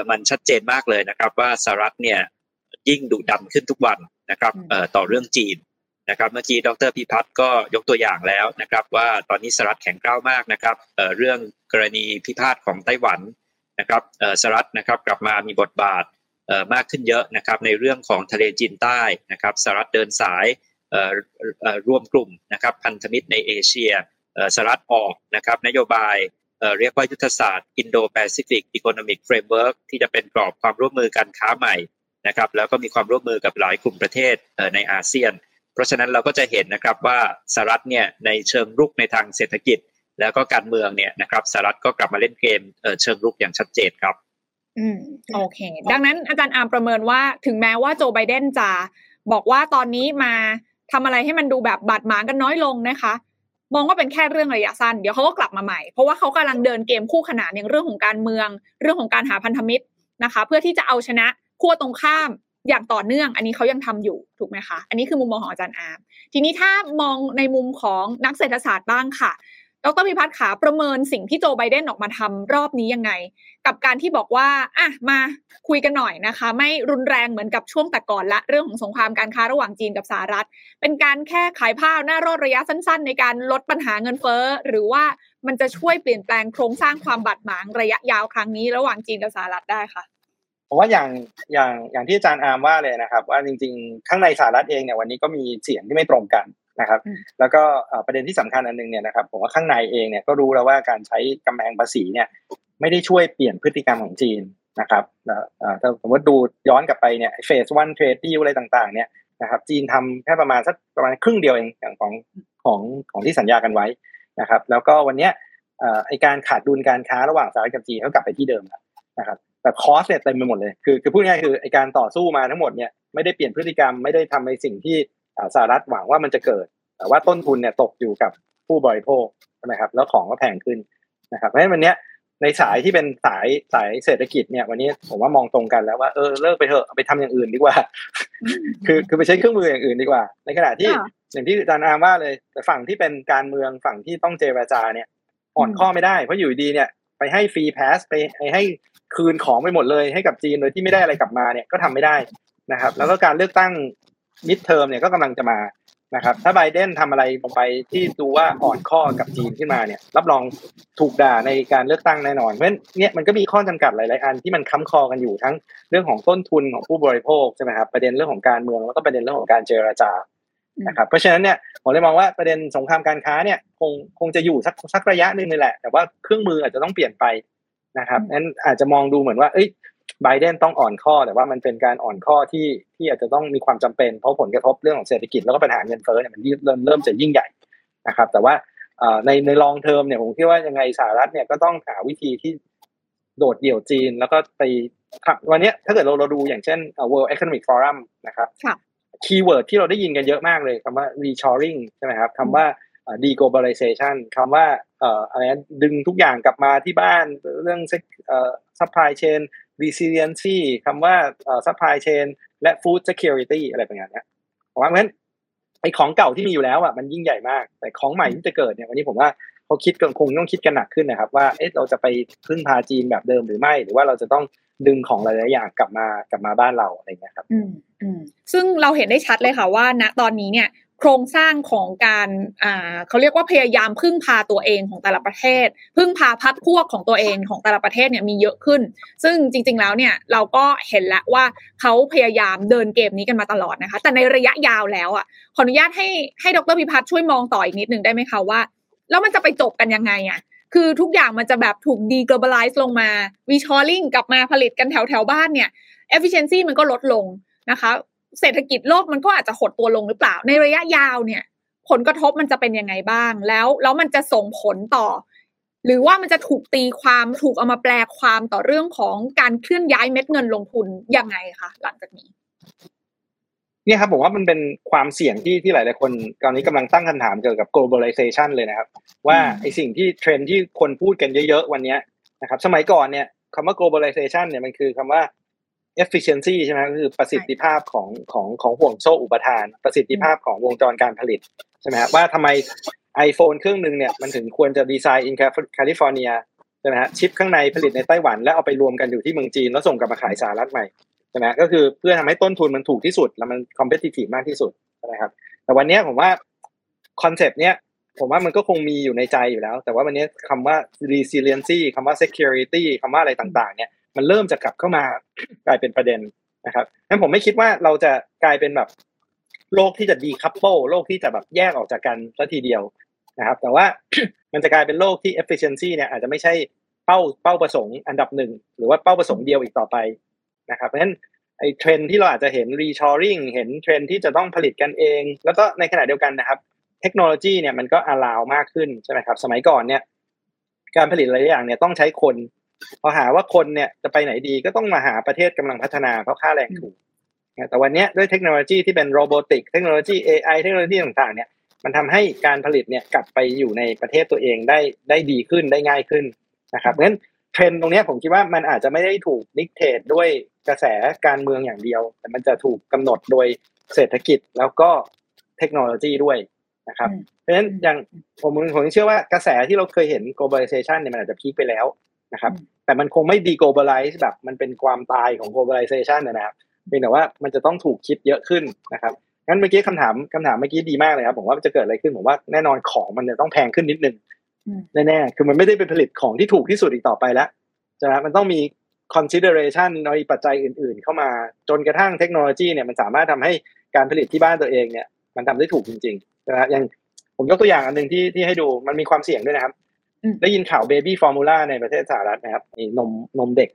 มันชัดเจนมากเลยนะครับว่าสหรัฐเนี่ยยิ่งดุดันขึ้นทุกวันนะครับต่อเรื่องจีนนะครับเมื่อกี้ดรพิพัฒน์ก็ยกตัวอย่างแล้วนะครับ ว่าตอนนี้สหรัฐแข็งกร้าวมากนะครับเรื่องกรณีพิพาทของไต้หวันนะครับสหรัฐนะครับกลับมามีบทบาท มากขึ้นเยอะนะครับในเรื่องของทะเลจีนใต้นะครับสหรัฐเดินสายรวมกลุ่มนะครับพันธมิตรในเอเชียสหรัฐออกนะครับนโยบายเรียกว่ายุทธศาสตร์ Indo-Pacific Economic Framework ที่จะเป็นกรอบความร่วมมือการค้าใหม่นะครับแล้วก็มีความร่วมมือกับหลายกลุ่มประเทศในอาเซียน เพราะฉะนั้นเราก็จะเห็นนะครับว่าสหรัฐเนี่ยในเชิงรุกในทางเศรษฐกิจ แล้วก็การเมืองเนี่ยนะครับสหรัฐก็กลับมาเล่นเกมเชิงรุกอย่างชัดเจนครับ อืมโอเค ดังนั้นอาจารย์อาร์มประเมินว่าถึงแม้ว่าโจไบเดนจะบอกว่าตอนนี้มาทำอะไรให้มันดูแบบบาดหมางกันน้อยลงนะคะ มองว่าเป็นแค่เรื่องระยะสั้นเดี๋ยวเขาก็กลับมาใหม่ เพราะว่าเขากำลังเดินเกมคู่ขนานอย่างเรื่องของการเมือง เรื่องของการหาพันธมิตรนะคะ เพื่อที่จะเอาชนะขั้วตรงข้ามอย่างต่อเนื่อง อันนี้เขายังทำอยู่ถูกไหมคะ อันนี้คือมุมมองของอาจารย์อาร์มทีนี้ถ้ามองในมุมของนักเศรษฐศาสตร์บ้างค่ะ ดรพิพัฒน์ขาประเมินสิ่งที่โจไบเดนออกมาทำรอบนี้ยังไง กับการที่บอกว่าอะมาคุยกันหน่อยนะคะ ไม่รุนแรงเหมือนกับช่วงแต่ก่อนละเรื่องของสงครามการค้าระหว่างจีนกับสหรัฐ เป็นการแค่ขายผ้าหน้ารอดระยะสั้น ๆ ในการลดปัญหาเงินเฟ้อ หรือว่ามันจะช่วยเปลี่ยนแปลงโครงสร้างความบาดหมางระยะยาวครั้งนี้ระหว่างจีนกับสหรัฐได้ค่ะผมว่าอย่างอย่างอย่างที่อาจารย์อาร์มว่าเลยนะครับ ว่าจริง ๆ ข้างในสหรัฐเองเนี่ยวันนี้ก็มีเสียงที่ไม่ตรงกัน นะครับ แล้วก็ประเด็นที่สำคัญอันนึงเนี่ยนะครับผมว่าข้างในเองเนี่ยก็รู้แล้วว่าการใช้กำแพงภาษีเนี่ยไม่ได้ช่วยเปลี่ยนพฤติกรรมของจีนนะครับถ้าสมมติดูย้อนกลับไปเนี่ยเฟสวันเทรดดีอะไรต่างๆ เนี่ยนะครับจีนทำแค่ประมาณสักประมาณครึ่งเดียวเองอย่างของของของที่สัญญากันไว้นะครับ แล้วก็วันนี้ไอการขาดดุลการค้าระหว่างสหรัฐกับจีนเขากลับไปที่เดิมแล้วนะครับแต่คอสเนี่ยเต็มไปหมดเลยคือคือพูดง่ายคือไอการต่อสู้มาทั้งหมดเนี่ยไม่ได้เปลี่ยนพฤติกรรมไม่ได้ทำในสิ่งที่ สหรัฐหวังว่ามันจะเกิด แต่ว่าต้นทุนเนี่ยตกอยู่กับผู้บริโภคใช่ไหมครับแล้วของก็แพงขึ้นนะครับเพราะฉะนั้นวันนี้ในสายที่เป็นสายสายเศรษฐกิจเนี่ยวันนี้ผมว่ามองตรงกันแล้วว่าเออเลิกไปเถอะไปทำอย่างอื่นดีกว่า คือคือไปใช้เครื่องมืออย่างอื่นดีกว่า ในขณะที่อย่างที่อาจารย์อามว่าเลยแต่ฝั่งที่เป็นการเมืองฝั่งที่ต้องเจรจาเนี่ยอ่อนข้อไม่ได้ เพราะอยู่ดีเนี่ยไปให้ฟรีแพสไปให้คืนของไปหมดเลยให้กับจีนโดยที่ไม่ได้อะไรกลับมาเนี่ยก็ทำไม่ได้นะครับ แล้วก็การเลือกตั้ง มิดเทอมเนี่ยก็กำลังจะมานะครับ ถ้าไบเดนทำอะไรลงไปที่ดูว่าอ่อนข้อกับจีนขึ้นมาเนี่ย รับรองถูกด่าในการเลือกตั้งแน่นอน เพราะฉะนั้นเนี่ยมันก็มีข้อจำกัดหลายๆอันที่มันค้ำคอกันอยู่ทั้งเรื่องของต้นทุนของผู้บริโภคใช่ไหมครับประเด็นเรื่องของการเมืองแล้วก็ประเด็นเรื่องของการเจรจานะครับเพราะฉะนั้นเนี่ยผมเลยมองว่าประเด็นสงครามการค้าเนี่ยคงคงจะอยู่สักสักระยะหนึ่งเลยแหละ แต่ว่าเครื่องมืออาจจะต้องเปลี่ยนไปนะครับนั้นอาจจะมองดูเหมือนว่าเอ้ย ไบเดนต้องอ่อนข้อแต่ว่ามันเป็นการอ่อนข้อที่ที่อาจจะต้องมีความจำเป็นเพราะผลกระทบเรื่องของเศรษฐกิจแล้วก็ปัญหาเงินเฟ้อเนี่ยมันเริ่มเริ่มจะยิ่งใหญ่นะครับ แต่ว่าในในลองเทอมเนี่ยผมคิดว่ายังไงสหรัฐเนี่ยก็ต้องหาวิธีที่โดดเดี่ยวจีน แล้วก็ไปวันนี้ถ้าเกิดเราเราดูอย่างเช่น World Economic Forum นะครับ keyword ที่เราได้ยินกันเยอะมากเลยคำว่า reshoring ใช่ไหมครับคำว่า deglobalization คำว่าอะไรดึงทุกอย่างกลับมาที่บ้านเรื่อง supply chain resiliency คำว่า supply chain และ food security อะไรแบบนี้เพราะว่าเพราะฉะนั้นไอ้ของเก่าที่มีอยู่แล้วอะมันยิ่งใหญ่มาก แต่ของใหม่ที่จะเกิดเนี่ยวันนี้ผมว่าเขาคิดกันคงต้องคิดกันหนักขึ้นนะครับ ว่าเอ๊ะเราจะไปพึ่งพาจีนแบบเดิมหรือไม่ หรือว่าเราจะต้องดึงของหลายๆอย่างกลับมากลับมาบ้านเราอะไรเงี้ยครับ อืมอืมซึ่งเราเห็นได้ชัดเลยค่ะว่า ณตอนนี้เนี่ย โครงสร้างของการอ่าเขาเรียกว่าพยายามพึ่งพาตัวเองของแต่ละประเทศ พึ่งพาพักพวกของตัวเองของแต่ละประเทศเนี่ยมีเยอะขึ้น ซึ่งจริง ๆ แล้วเนี่ยเราก็เห็นแล้วว่าเขาพยายามเดินเกมนี้กันมาตลอดนะคะ แต่ในระยะยาวแล้วอะขออนุญาตให้ให้ดรพิพัฒน์ช่วยมองต่ออีกนิดนึงได้ไหมคะว่า แล้วมันจะไปจบกันยังไงอะคือทุกอย่างมันจะแบบถูกดี globalize ลงมา reshoring กลับมาผลิตกันแถวแถวบ้านเนี่ย efficiency มันก็ลดลงนะคะ เศรษฐกิจโลกมันก็อาจจะหดตัวลงหรือเปล่า ในระยะยาวเนี่ย ผลกระทบมันจะเป็นยังไงบ้าง แล้วแล้วมันจะส่งผลต่อ หรือว่ามันจะถูกตีความถูกเอามาแปลความต่อเรื่องของการเคลื่อนย้ายเม็ดเงินลงทุนยังไงคะหลังจากนี้เนี่ยครับผมว่ามันเป็นความเสี่ยงที่ที่หลายๆคนตอนนี้กำลังตั้งคำถามเกี่ยวกับ globalization เลยนะครับ ว่าไอสิ่งที่เทรนที่คนพูดกันเยอะๆวันนี้นะครับ สมัยก่อนเนี่ยคำว่า globalization เนี่ยมันคือคำว่า efficiency ใช่ไหมคือประสิทธิภาพของของของห่วงโซ่อุปทาน ประสิทธิภาพของวงจรการผลิตใช่ไหมว่าทำไม iPhone เครื่องหนึ่งเนี่ยมันถึงควรจะดีไซน์ in California ใช่ไหมฮะชิปข้างในผลิตในไต้หวัน แล้วเอาไปรวมกันอยู่ที่เมืองจีน แล้วส่งกลับมาขายสหรัฐใหม่ใช่ไหมก็คือเพื่อทำให้ต้นทุนมันถูกที่สุด แล้วมัน competitive มากที่สุดใช่ไหมครับแต่วันนี้ผมว่าคอนเซปต์เนี้ยผมว่ามันก็คงมีอยู่ในใจอยู่แล้ว แต่ว่าวันนี้คำว่า resiliency คำว่า security คำว่าอะไรต่าง ๆ เนี่ย มันเริ่มจะกลับเข้ามากลายเป็นประเด็นนะครับงั้นผมไม่คิดว่าเราจะกลายเป็นแบบโลกที่จะ decouple โลกที่จะแบบแยกออกจากกันซะทีเดียวนะครับ แต่ว่ามันจะกลายเป็นโลกที่ efficiency เนี่ยอาจจะไม่ใช่เป้าเป้าประสงค์อันดับหนึ่งหรือว่าเป้าประสงค์เดียวอีกต่อไปนะครับ เพราะฉะนั้นไอ้เทรนที่เราอาจจะเห็น reshoring เห็นเทรนที่จะต้องผลิตกันเอง แล้วก็ในขณะเดียวกันนะครับ เทคโนโลยีเนี่ยมันก็ allow มากขึ้นใช่ไหมครับ สมัยก่อนเนี่ยการผลิตหลายอย่างเนี่ยต้องใช้คน พอหาว่าคนเนี่ยจะไปไหนดีก็ต้องมาหาประเทศกำลังพัฒนาเพราะค่าแรงถูกแต่วันนี้ด้วยเทคโนโลยีที่เป็น robotic เทคโนโลยี AI เทคโนโลยีต่างๆ เนี่ยมันทำให้การผลิตเนี่ยกลับไปอยู่ในประเทศตัวเองได้ได้ดีขึ้นได้ง่ายขึ้นนะครับเพราะฉะนั้นเทรนตรงนี้ผมคิดว่ามันอาจจะไม่ได้ถูกนิกเทดด้วยกระแสการเมืองอย่างเดียว แต่มันจะถูกกำหนดโดยเศรษฐกิจแล้วก็เทคโนโลยีด้วยนะครับเพราะฉะนั้นอย่างผมผมเชื่อว่ากระแสที่เราเคยเห็น globalization เนี่ยมันอาจจะพีคไปแล้ว นะครับ แต่มันคงไม่ deglobalize แบบมันเป็นความตายของ globalization นะครับเพียงแต่ว่ามันจะต้องถูกคิดเยอะขึ้นนะครับงั้นเมื่อกี้คำถามคำถามเมื่อกี้ดีมากเลยครับผมว่าจะเกิดอะไรขึ้นผมว่าแน่นอนของมันจะต้องแพงขึ้นนิดนึงแน่ๆคือมันไม่ได้เป็นผลิตของที่ถูกที่สุดอีกต่อไปแล้วใช่ไหมมันต้องมี consideration ในปัจจัยอื่น ๆ เข้ามาจนกระทั่งเทคโนโลยีเนี่ยมันสามารถทำให้การผลิตที่บ้านตัวเองเนี่ย มันทำได้ถูกจริงๆนะอย่างผมยกตัวอย่างอันหนึ่งที่ที่ให้ดูมันมีความเสี่ยงด้วยนะครับ ได้ยินข่าวเบบี้ฟอร์มูล่าในประเทศสหรัฐนะครับนมนมเด็ก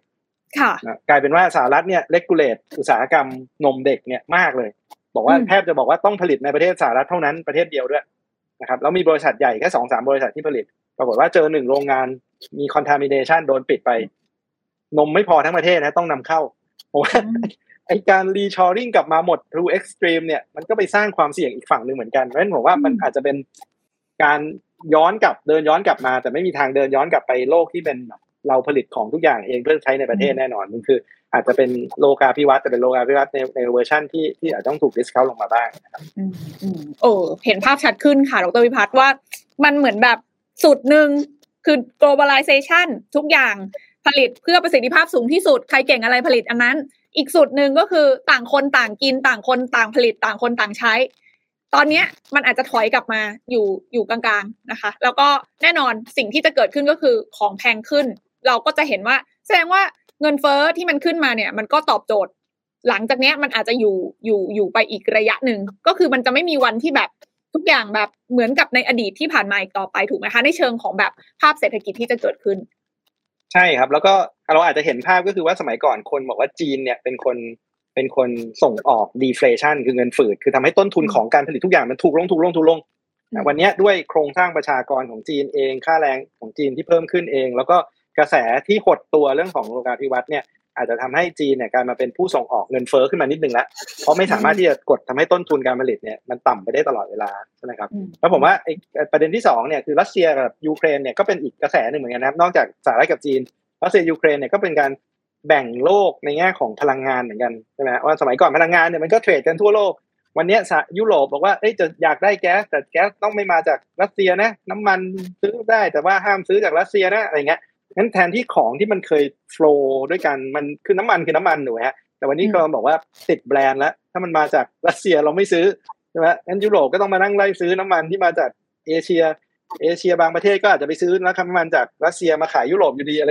ค่ะกลายเป็นว่าสหรัฐเนี่ยเลกูเลตอุตสาหกรรมนมเด็กเนี่ยมากเลย บอกว่าแทบจะบอกว่าต้องผลิตในประเทศสหรัฐเท่านั้นประเทศเดียวด้วยนะครับแล้วมีบริษัทใหญ่แค่สองสามบริษัทที่ผลิต ปรากฏว่าเจอหนึ่งโรงงานมี contamination โดนปิดไป นมไม่พอทั้งประเทศนะต้องนำเข้าผมว่าไอ้การ reshoring กลับมาหมด to extreme เนี่ยมันก็ไปสร้างความเสี่ยงอีกฝั่งหนึ่งเหมือนกันเพราะฉะนั้นผมว่ามันอาจจะเป็นการ ย้อนกลับเดินย้อนกลับมา แต่ไม่มีทางเดินย้อนกลับไปโลกที่เป็นเราผลิตของทุกอย่างเองเพื่อใช้ในประเทศแน่นอนมันคือ อาจจะเป็นโลกาภิวัตน์แต่เป็นโลกาภิวัตน์ในในเวอร์ชันที่ที่อาจจะต้องถูก discount ลงมาบ้างนะครับอืมอืมโอ้เห็นภาพชัดขึ้นค่ะดรวิพัฒน์ว่ามันเหมือนแบบสุดหนึ่งคือ globalization ทุกอย่างผลิตเพื่อประสิทธิภาพสูงที่สุด ใครเก่งอะไรผลิตอันนั้น อีกสุดหนึ่งก็คือต่างคนต่างกินต่างคนต่างผลิตต่างคนต่างใช้ ตอนนี้มันอาจจะถอยกลับมาอยู่อยู่กลางๆนะคะ แล้วก็แน่นอนสิ่งที่จะเกิดขึ้นก็คือของแพงขึ้น เราก็จะเห็นว่า แสดงว่าเงินเฟ้อที่มันขึ้นมาเนี่ย มันก็ตอบโจทย์ หลังจากนี้มันอาจจะอยู่อยู่อยู่ไปอีกระยะหนึ่งก็คือมันจะไม่มีวันที่แบบทุกอย่างแบบเหมือนกับในอดีตที่ผ่านมาอีกต่อไปถูกไหมคะ ในเชิงของแบบภาพเศรษฐกิจที่จะเกิดขึ้น ใช่ครับ แล้วก็เราอาจจะเห็นภาพก็คือว่าสมัยก่อนคนบอกว่าจีนเนี่ยเป็นคน เป็นคนส่งออกดีเฟลชันคือเงินฝืด คือทำให้ต้นทุนของการผลิตทุกอย่างมันถูกลงถูกลงถูกลงวันนี้ด้วยโครงสร้างประชากรของจีนเอง ค่าแรงของจีนที่เพิ่มขึ้นเอง แล้วก็กระแสที่หดตัวเรื่องของโลกาภิวัตน์เนี่ยอาจจะทำให้จีนเนี่ยกลายมาเป็นผู้ส่งออกเงินเฟ้อขึ้นมานิดนึงแล้วเพราะไม่สามารถที่จะกดทำให้ต้นทุนการผลิตเนี่ยมันต่ำไปได้ตลอดเวลาใช่ไหมครับแล้วผมว่าประเด็นที่สองเนี่ยคือรัสเซียกับยูเครนเนี่ยก็เป็นอีกกระแสหนึ่งเหมือนกันนะครับนอกจากสหรัฐกับจีนรัสเซียยูเครนเนี่ยก็เป็นการ แบ่งโลกในแง่ของพลังงานเหมือนกันใช่ไหมว่าสมัยก่อนพลังงานเนี่ยมันก็เทรดกันทั่วโลก วันนี้ยุโรปบอกว่าเอ้ยจะอยากได้แก๊สแต่แก๊สต้องไม่มาจากรัสเซียนะ น้ำมันซื้อได้แต่ว่าห้ามซื้อจากรัสเซียนะอะไรเงี้ยงั้นแทนที่ของที่มันเคยโฟล์ด้วยกันมันคือน้ำมันคือน้ำมันหนูฮะแต่วันนี้ก็บอกว่าติดแบรนด์แล้ว ถ้ามันมาจากรัสเซียเราไม่ซื้อใช่ไหมงั้นยุโรปก็ต้องมานั่งไล่ซื้อน้ำมันที่มาจากเอเชีย เอเชียบางประเทศก็อาจจะไปซื้อแล้วน้ำมันจากรัสเซียมาขายยุโรปอยู่ดีอะไร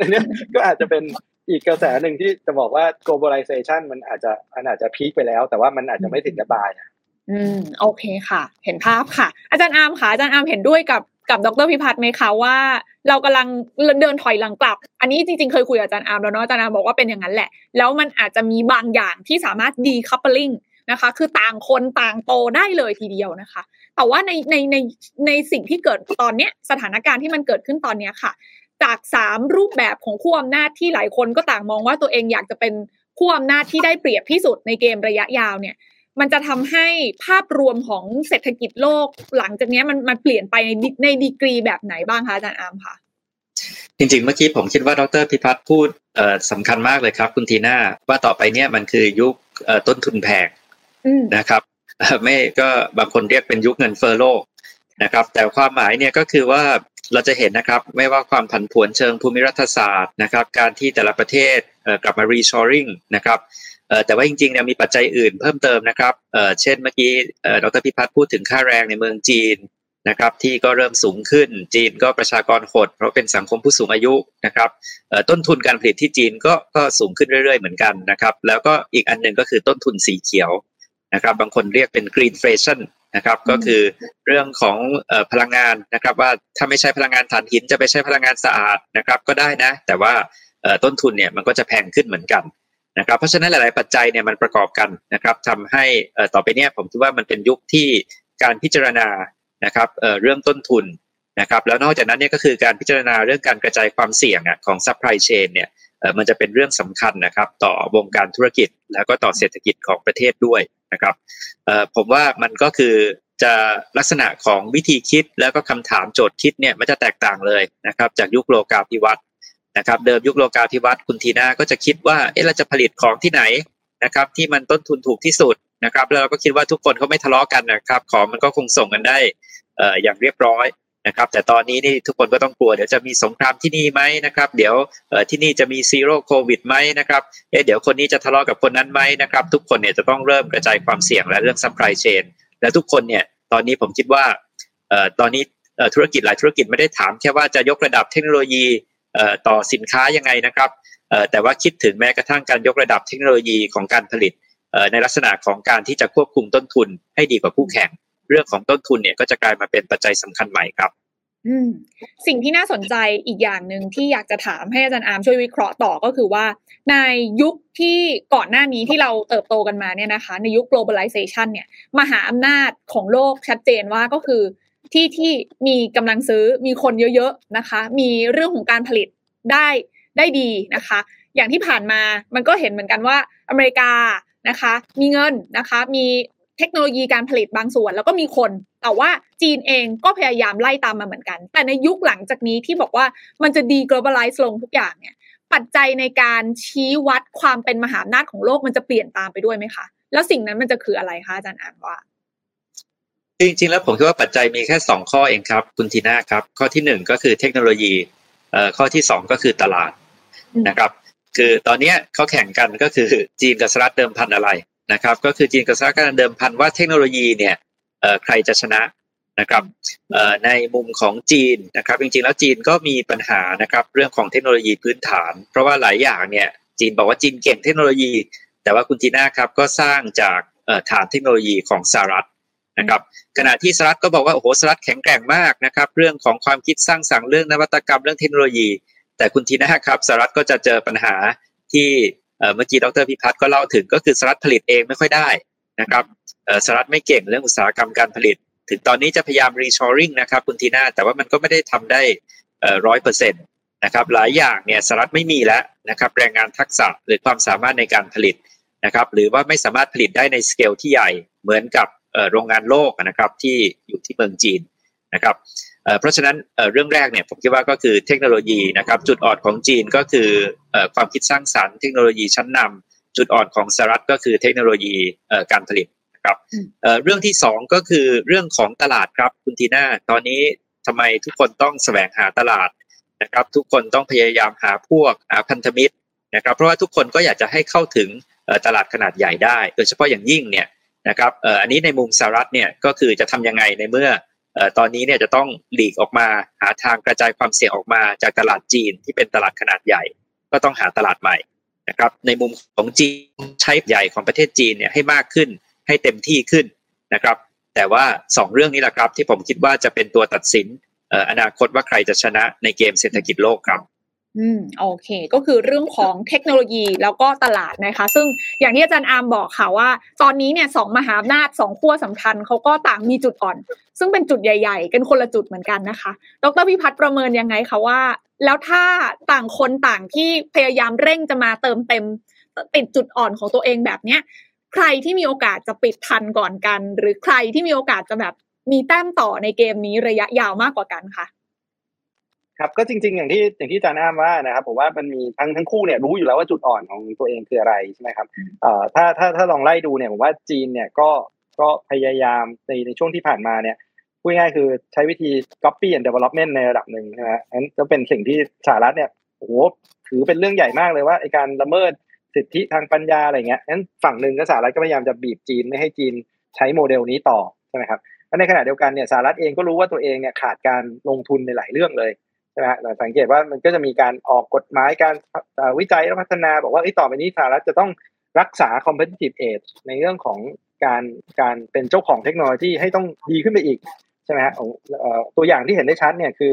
อันนี้ก็อาจจะเป็นอีกกระแสหนึ่งที่จะบอกว่า globalization มันอาจจะมันอาจจะพีคไปแล้ว แต่ว่ามันอาจจะไม่ถึงกับบายอืมโอเคค่ะ เห็นภาพค่ะ อาจารย์อาร์มค่ะอาจารย์อาร์มเห็นด้วยกับกับดรพิพัฒน์ไหมคะว่า เรากำลังเดินถอยหลังกลับ อันนี้จริงๆเคยคุยกับอาจารย์อาร์มแล้วเนาะอาจารย์อาร์มบอกว่าเป็นอย่างนั้นแหละ แล้วมันอาจจะมีบางอย่างที่สามารถ decoupling นะคะ คือต่างคนต่างโตได้เลยทีเดียวนะคะ แต่ว่าในในในในสิ่งที่เกิดตอนเนี้ยสถานการณ์ที่มันเกิดขึ้นตอนเนี้ยค่ะ จากสามรูปแบบของขั้วอำนาจที่หลายคนก็ต่างมองว่าตัวเองอยากจะเป็นขั้วอำนาจที่ได้เปรียบที่สุดในเกมระยะยาวเนี่ยมันจะทำให้ภาพรวมของเศรษฐกิจโลกหลังจากนี้มันมันเปลี่ยนไปในในดีกรีแบบไหนบ้างคะอาจารย์อาร์มคะจริงๆ เมื่อกี้ผมคิดว่าดรพิพัฒน์พูดสำคัญมากเลยครับ คุณทีน่าว่าต่อไปเนี่ยมันคือยุคต้นทุนแพงนะครับ ไม่ก็บางคนเรียกเป็นยุคเงินเฟ้อโลกนะครับ แต่ความหมายเนี่ยก็คือว่าเราจะเห็นนะครับไม่ว่าความผันผวนเชิงภูมิรัฐศาสตร์นะครับ การที่แต่ละประเทศกลับมา reshoring นะครับแต่ว่าจริงๆเนี่ยมีปัจจัยอื่นเพิ่มเติมนะครับเช่นเมื่อกี้ดรพิพัฒน์พูดถึงค่าแรงในเมืองจีนนะครับที่ก็เริ่มสูงขึ้นจีนก็ประชากรหด เพราะเป็นสังคมผู้สูงอายุนะครับต้นทุนการผลิตที่จีนก็ก็สูงขึ้นเรื่อยๆเหมือนกันนะครับ แล้วก็อีกอันหนึ่งก็คือต้นทุนสีเขียว นะครับบางคนเรียกเป็น green inflation นะครับก็คือเรื่องของพลังงานนะครับว่าถ้าไม่ใช้พลังงานถ่านหินจะไปใช้พลังงานสะอาดนะครับก็ได้นะ แต่ว่าต้นทุนเนี่ยมันก็จะแพงขึ้นเหมือนกันนะครับเพราะฉะนั้นหลาย ๆ ปัจจัยเนี่ยมันประกอบกันนะครับทำให้ต่อไปเนี่ยผมคิดว่ามันเป็นยุคที่การพิจารณานะครับเรื่องต้นทุนนะครับแล้วนอกจากนั้นเนี่ยก็คือการพิจารณาเรื่องการกระจายความเสี่ยงของ supply chain เนี่ยมันจะเป็นเรื่องสำคัญนะครับต่อวงการธุรกิจแล้วก็ต่อเศรษฐกิจของประเทศด้วยะครับผมว่ามันก็คือจะลักษณะของวิธีคิดแล้วก็คำถามโจทย์คิดเนี่ยมันจะแตกต่างเลยนะครับ จากยุคโลกาภิวัตน์นะครับ เดิมยุคโลกาภิวัตน์คุณทีน่าก็จะคิดว่าเอ๊ะเราจะผลิตของที่ไหนนะครับที่มันต้นทุนถูกที่สุดนะครับ แล้วเราก็คิดว่าทุกคนเขาไม่ทะเลาะกันนะครับ ของมันก็คงส่งกันได้อย่างเรียบร้อย นะครับแต่ตอนนี้นี่ทุกคนก็ต้องกลัวเดี๋ยวจะมีสงครามที่นี่ไหมนะครับ เดี๋ยวที่นี่จะมี zero โควิดไหมนะครับเอเดี๋ยวคนนี้จะทะเลาะกับคนนั้นไหมนะครับทุกคนเนี่ยจะต้องเริ่มกระจายความเสี่ยงและเรื่อง supply chain และทุกคนเนี่ยตอนนี้ผมคิดว่าตอนนี้ธุรกิจหลายธุรกิจไม่ได้ถามแค่ว่าจะยกระดับเทคโนโลยีต่อสินค้ายังไงนะครับแต่ว่าคิดถึงแม้กระทั่งการยกระดับเทคโนโลยีของการผลิตในลักษณะของการที่จะควบคุมต้นทุนให้ดีกว่าคู่แข่ง เรื่องของต้นทุนเนี่ยก็จะกลายมาเป็นปัจจัยสำคัญใหม่ครับสิ่งที่น่าสนใจอีกอย่างหนึ่งที่อยากจะถามให้อาจารย์อาร์มช่วยวิเคราะห์ต่อก็คือว่า ในยุคที่ก่อนหน้านี้ที่เราเติบโตกันมาเนี่ยนะคะ ในยุค globalization เนี่ยมหาอำนาจของโลกชัดเจนว่าก็คือ ที่ที่มีกำลังซื้อมีคนเยอะๆนะคะ มีเรื่องของการผลิตได้ได้ดีนะคะ อย่างที่ผ่านมามันก็เห็นเหมือนกันว่าอเมริกานะคะ มีเงินนะคะ มี เทคโนโลยีการผลิตบางส่วน แล้วก็มีคน แต่ว่าจีนเองก็พยายามไล่ตามมาเหมือนกัน แต่ในยุคหลังจากนี้ที่บอกว่ามันจะดี globalize ลงทุกอย่างเนี่ย ปัจจัยในการชี้วัดความเป็นมหาอำนาจของโลกมันจะเปลี่ยนตามไปด้วยไหมคะ แล้วสิ่งนั้นมันจะคืออะไรคะอาจารย์อ่านว่า จริงๆ แล้วผมคิดว่าปัจจัยมีแค่สองข้อเองครับ คุณทีน่าครับ ข้อที่หนึ่งก็คือเทคโนโลยีเอ่อข้อที่สองก็คือตลาดนะครับ คือตอนนี้เขาแข่งกันก็คือจีนกับสหรัฐเดิมพันอะไร นะครับก็คือจีนกับสหรัฐกันเดิมพันว่าเทคโนโลยีเนี่ยใครจะชนะนะครับในมุมของจีนนะครับจริงๆแล้วจีนก็มีปัญหานะครับเรื่องของเทคโนโลยีพื้นฐาน เพราะว่าหลายอย่างเนี่ยจีนบอกว่าจีนเก่งเทคโนโลยี แต่ว่าคุณทีน่าครับก็สร้างจากฐานเทคโนโลยีของสหรัฐนะครับขณะที่สหรัฐก็บอกว่าโอ้โหสหรัฐแข็งแกร่งมากนะครับเรื่องของความคิดสร้างสรรค์เรื่องนวัตกรรมเรื่องเทคโนโลยี แต่คุณทีน่าครับสหรัฐก็จะเจอปัญหาที่ เมื่อกี้ดรพิพัฒน์ก็เล่าถึงก็คือสหรัฐผลิตเองไม่ค่อยได้นะครับสหรัฐไม่เก่งเรื่องอุตสาหกรรมการผลิต ถึงตอนนี้จะพยายามรีชอริงนะครับคุณทีน่าแต่ว่ามันก็ไม่ได้ทำได้ร้อยเปอร์เซ็นต์นะครับหลายอย่างเนี่ยสหรัฐไม่มีแล้วนะครับแรงงานทักษะหรือความสามารถในการผลิตนะครับหรือว่าไม่สามารถผลิตได้ในสเกลที่ใหญ่เหมือนกับโรงงานโลกนะครับที่อยู่ที่เมืองจีนนะครับ เพราะฉะนั้นเรื่องแรกเนี่ยผมคิดว่าก็คือเทคโนโลยีนะครับจุดอ่อนของจีนก็คือความคิดสร้างสรรค์เทคโนโลยีชั้นนำจุดอ่อนของสหรัฐก็คือเทคโนโลยีการผลิตนะครับเรื่องที่สองก็คือเรื่องของตลาดครับคุณทีน่าตอนนี้ทำไมทุกคนต้องแสวงหาตลาดนะครับทุกคนต้องพยายามหาพวกพันธมิตรนะครับเพราะว่าทุกคนก็อยากจะให้เข้าถึงตลาดขนาดใหญ่ได้ โดยเฉพาะอย่างยิ่งเนี่ยนะครับอันนี้ในมุมสหรัฐเนี่ยก็คือจะทำยังไงในเมื่อ ตอนนี้เนี่ยจะต้องหลีกออกมาหาทางกระจายความเสี่ยงออกมาจากตลาดจีนที่เป็นตลาดขนาดใหญ่ ก็ต้องหาตลาดใหม่นะครับในมุมของจีนใช้ใหญ่ของประเทศจีนเนี่ยให้มากขึ้นให้เต็มที่ขึ้นนะครับแต่ว่า 2 เรื่องนี้แหละครับที่ผมคิดว่าจะเป็นตัวตัดสินอนาคตว่าใครจะชนะในเกมเศรษฐกิจโลกครับ อืมโอเค ก็คือเรื่องของเทคโนโลยีแล้วก็ตลาดนะคะ ซึ่งอย่างที่อาจารย์อาร์มบอกค่ะว่า ตอนนี้เนี่ยสองมหาอำนาจสองขั้วสำคัญเขาก็ต่างมีจุดอ่อน ซึ่งเป็นจุดใหญ่ๆ กันคนละจุดเหมือนกันนะคะ ดรพิพัฒน์ประเมินยังไงคะว่า แล้วถ้าต่างคนต่างที่พยายามเร่งจะมาเติมเต็ม ติดจุดอ่อนของตัวเองแบบเนี้ยใครที่มีโอกาสจะปิดทันก่อนกัน หรือใครที่มีโอกาสจะแบบมีแต้มต่อในเกมนี้ระยะยาวมากกว่ากันคะ ครับก็จริงๆอย่างที่อย่างที่อาจารย์อ้ามว่านะครับผมว่ามันมีทั้งทั้งคู่เนี่ยรู้อยู่แล้วว่าจุดอ่อนของตัวเองคืออะไรใช่ไหมครับเอ่อถ้าถ้าถ้าลองไล่ดูเนี่ยผมว่าจีนเนี่ยก็ก็พยายามในในช่วงที่ผ่านมาเนี่ยพูดง่ายคือใช้วิธี copy and development ในระดับหนึ่งนะฮะนั้นจะเป็นสิ่งที่สหรัฐเนี่ยโอ้โหถือเป็นเรื่องใหญ่มากเลยว่าไอการละเมิดสิทธิทางปัญญาอะไรเงี้ยนั้นฝั่งหนึ่งก็สหรัฐก็พยายามจะบีบจีนไม่ให้จีนใช้โมเดลนี้ต่อใช่ไหมครับและในขณะเดียวกันเนี่ยสหรัฐเองก็รู้ว่าตัวเองเนี่ยขาดการลงทุนในหลายเรื่องเลย ใช่ไหมเราสังเกตว่ามันก็จะมีการออกกฎหมายการวิจัยและพัฒนา บอกว่าไอ้ต่อไปนี้สหรัฐจะต้องรักษา competitive edge ในเรื่องของการการเป็นเจ้าของเทคโนโลยีให้ต้องดีขึ้นไปอีกใช่ไหมฮะตัวอย่างที่เห็นได้ชัดเนี่ยคือ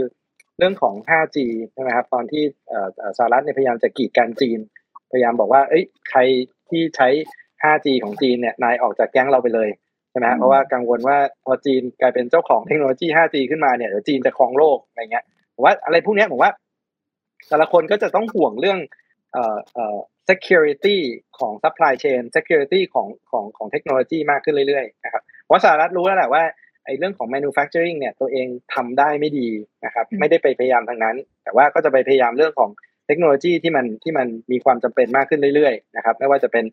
เรื่องของ 5G ใช่ไหมครับตอนที่สหรัฐเนี่ยพยายามจะกีดกันจีน พยายามบอกว่าเอ้ยใครที่ใช้ 5G ของจีนเนี่ยนายออกจากแก๊งเราไปเลยใช่ไหมเพราะว่ากังวลว่าพอจีนกลายเป็นเจ้าของเทคโนโลยี 5G ขึ้นมาเนี่ยเดี๋ยวจีนจะครองโลกอะไรเงี้ย ผมว่าอะไรพวกนี้ผมว่า แต่ละคนก็จะต้องห่วงเรื่องเอ่อเอ่อ security ของ supply chain security ของของของเทคโนโลยีมากขึ้นเรื่อยๆนะครับว่าสหรัฐรู้แล้วแหละว่าไอ้เรื่องของ manufacturing เนี่ยตัวเองทำได้ไม่ดีนะครับ ไม่ได้ไปพยายามทางนั้น แต่ว่าก็จะไปพยายามเรื่องของเทคโนโลยีที่มันที่มันมีความจำเป็นมากขึ้นเรื่อยๆนะครับไม่ว่าจะเป็น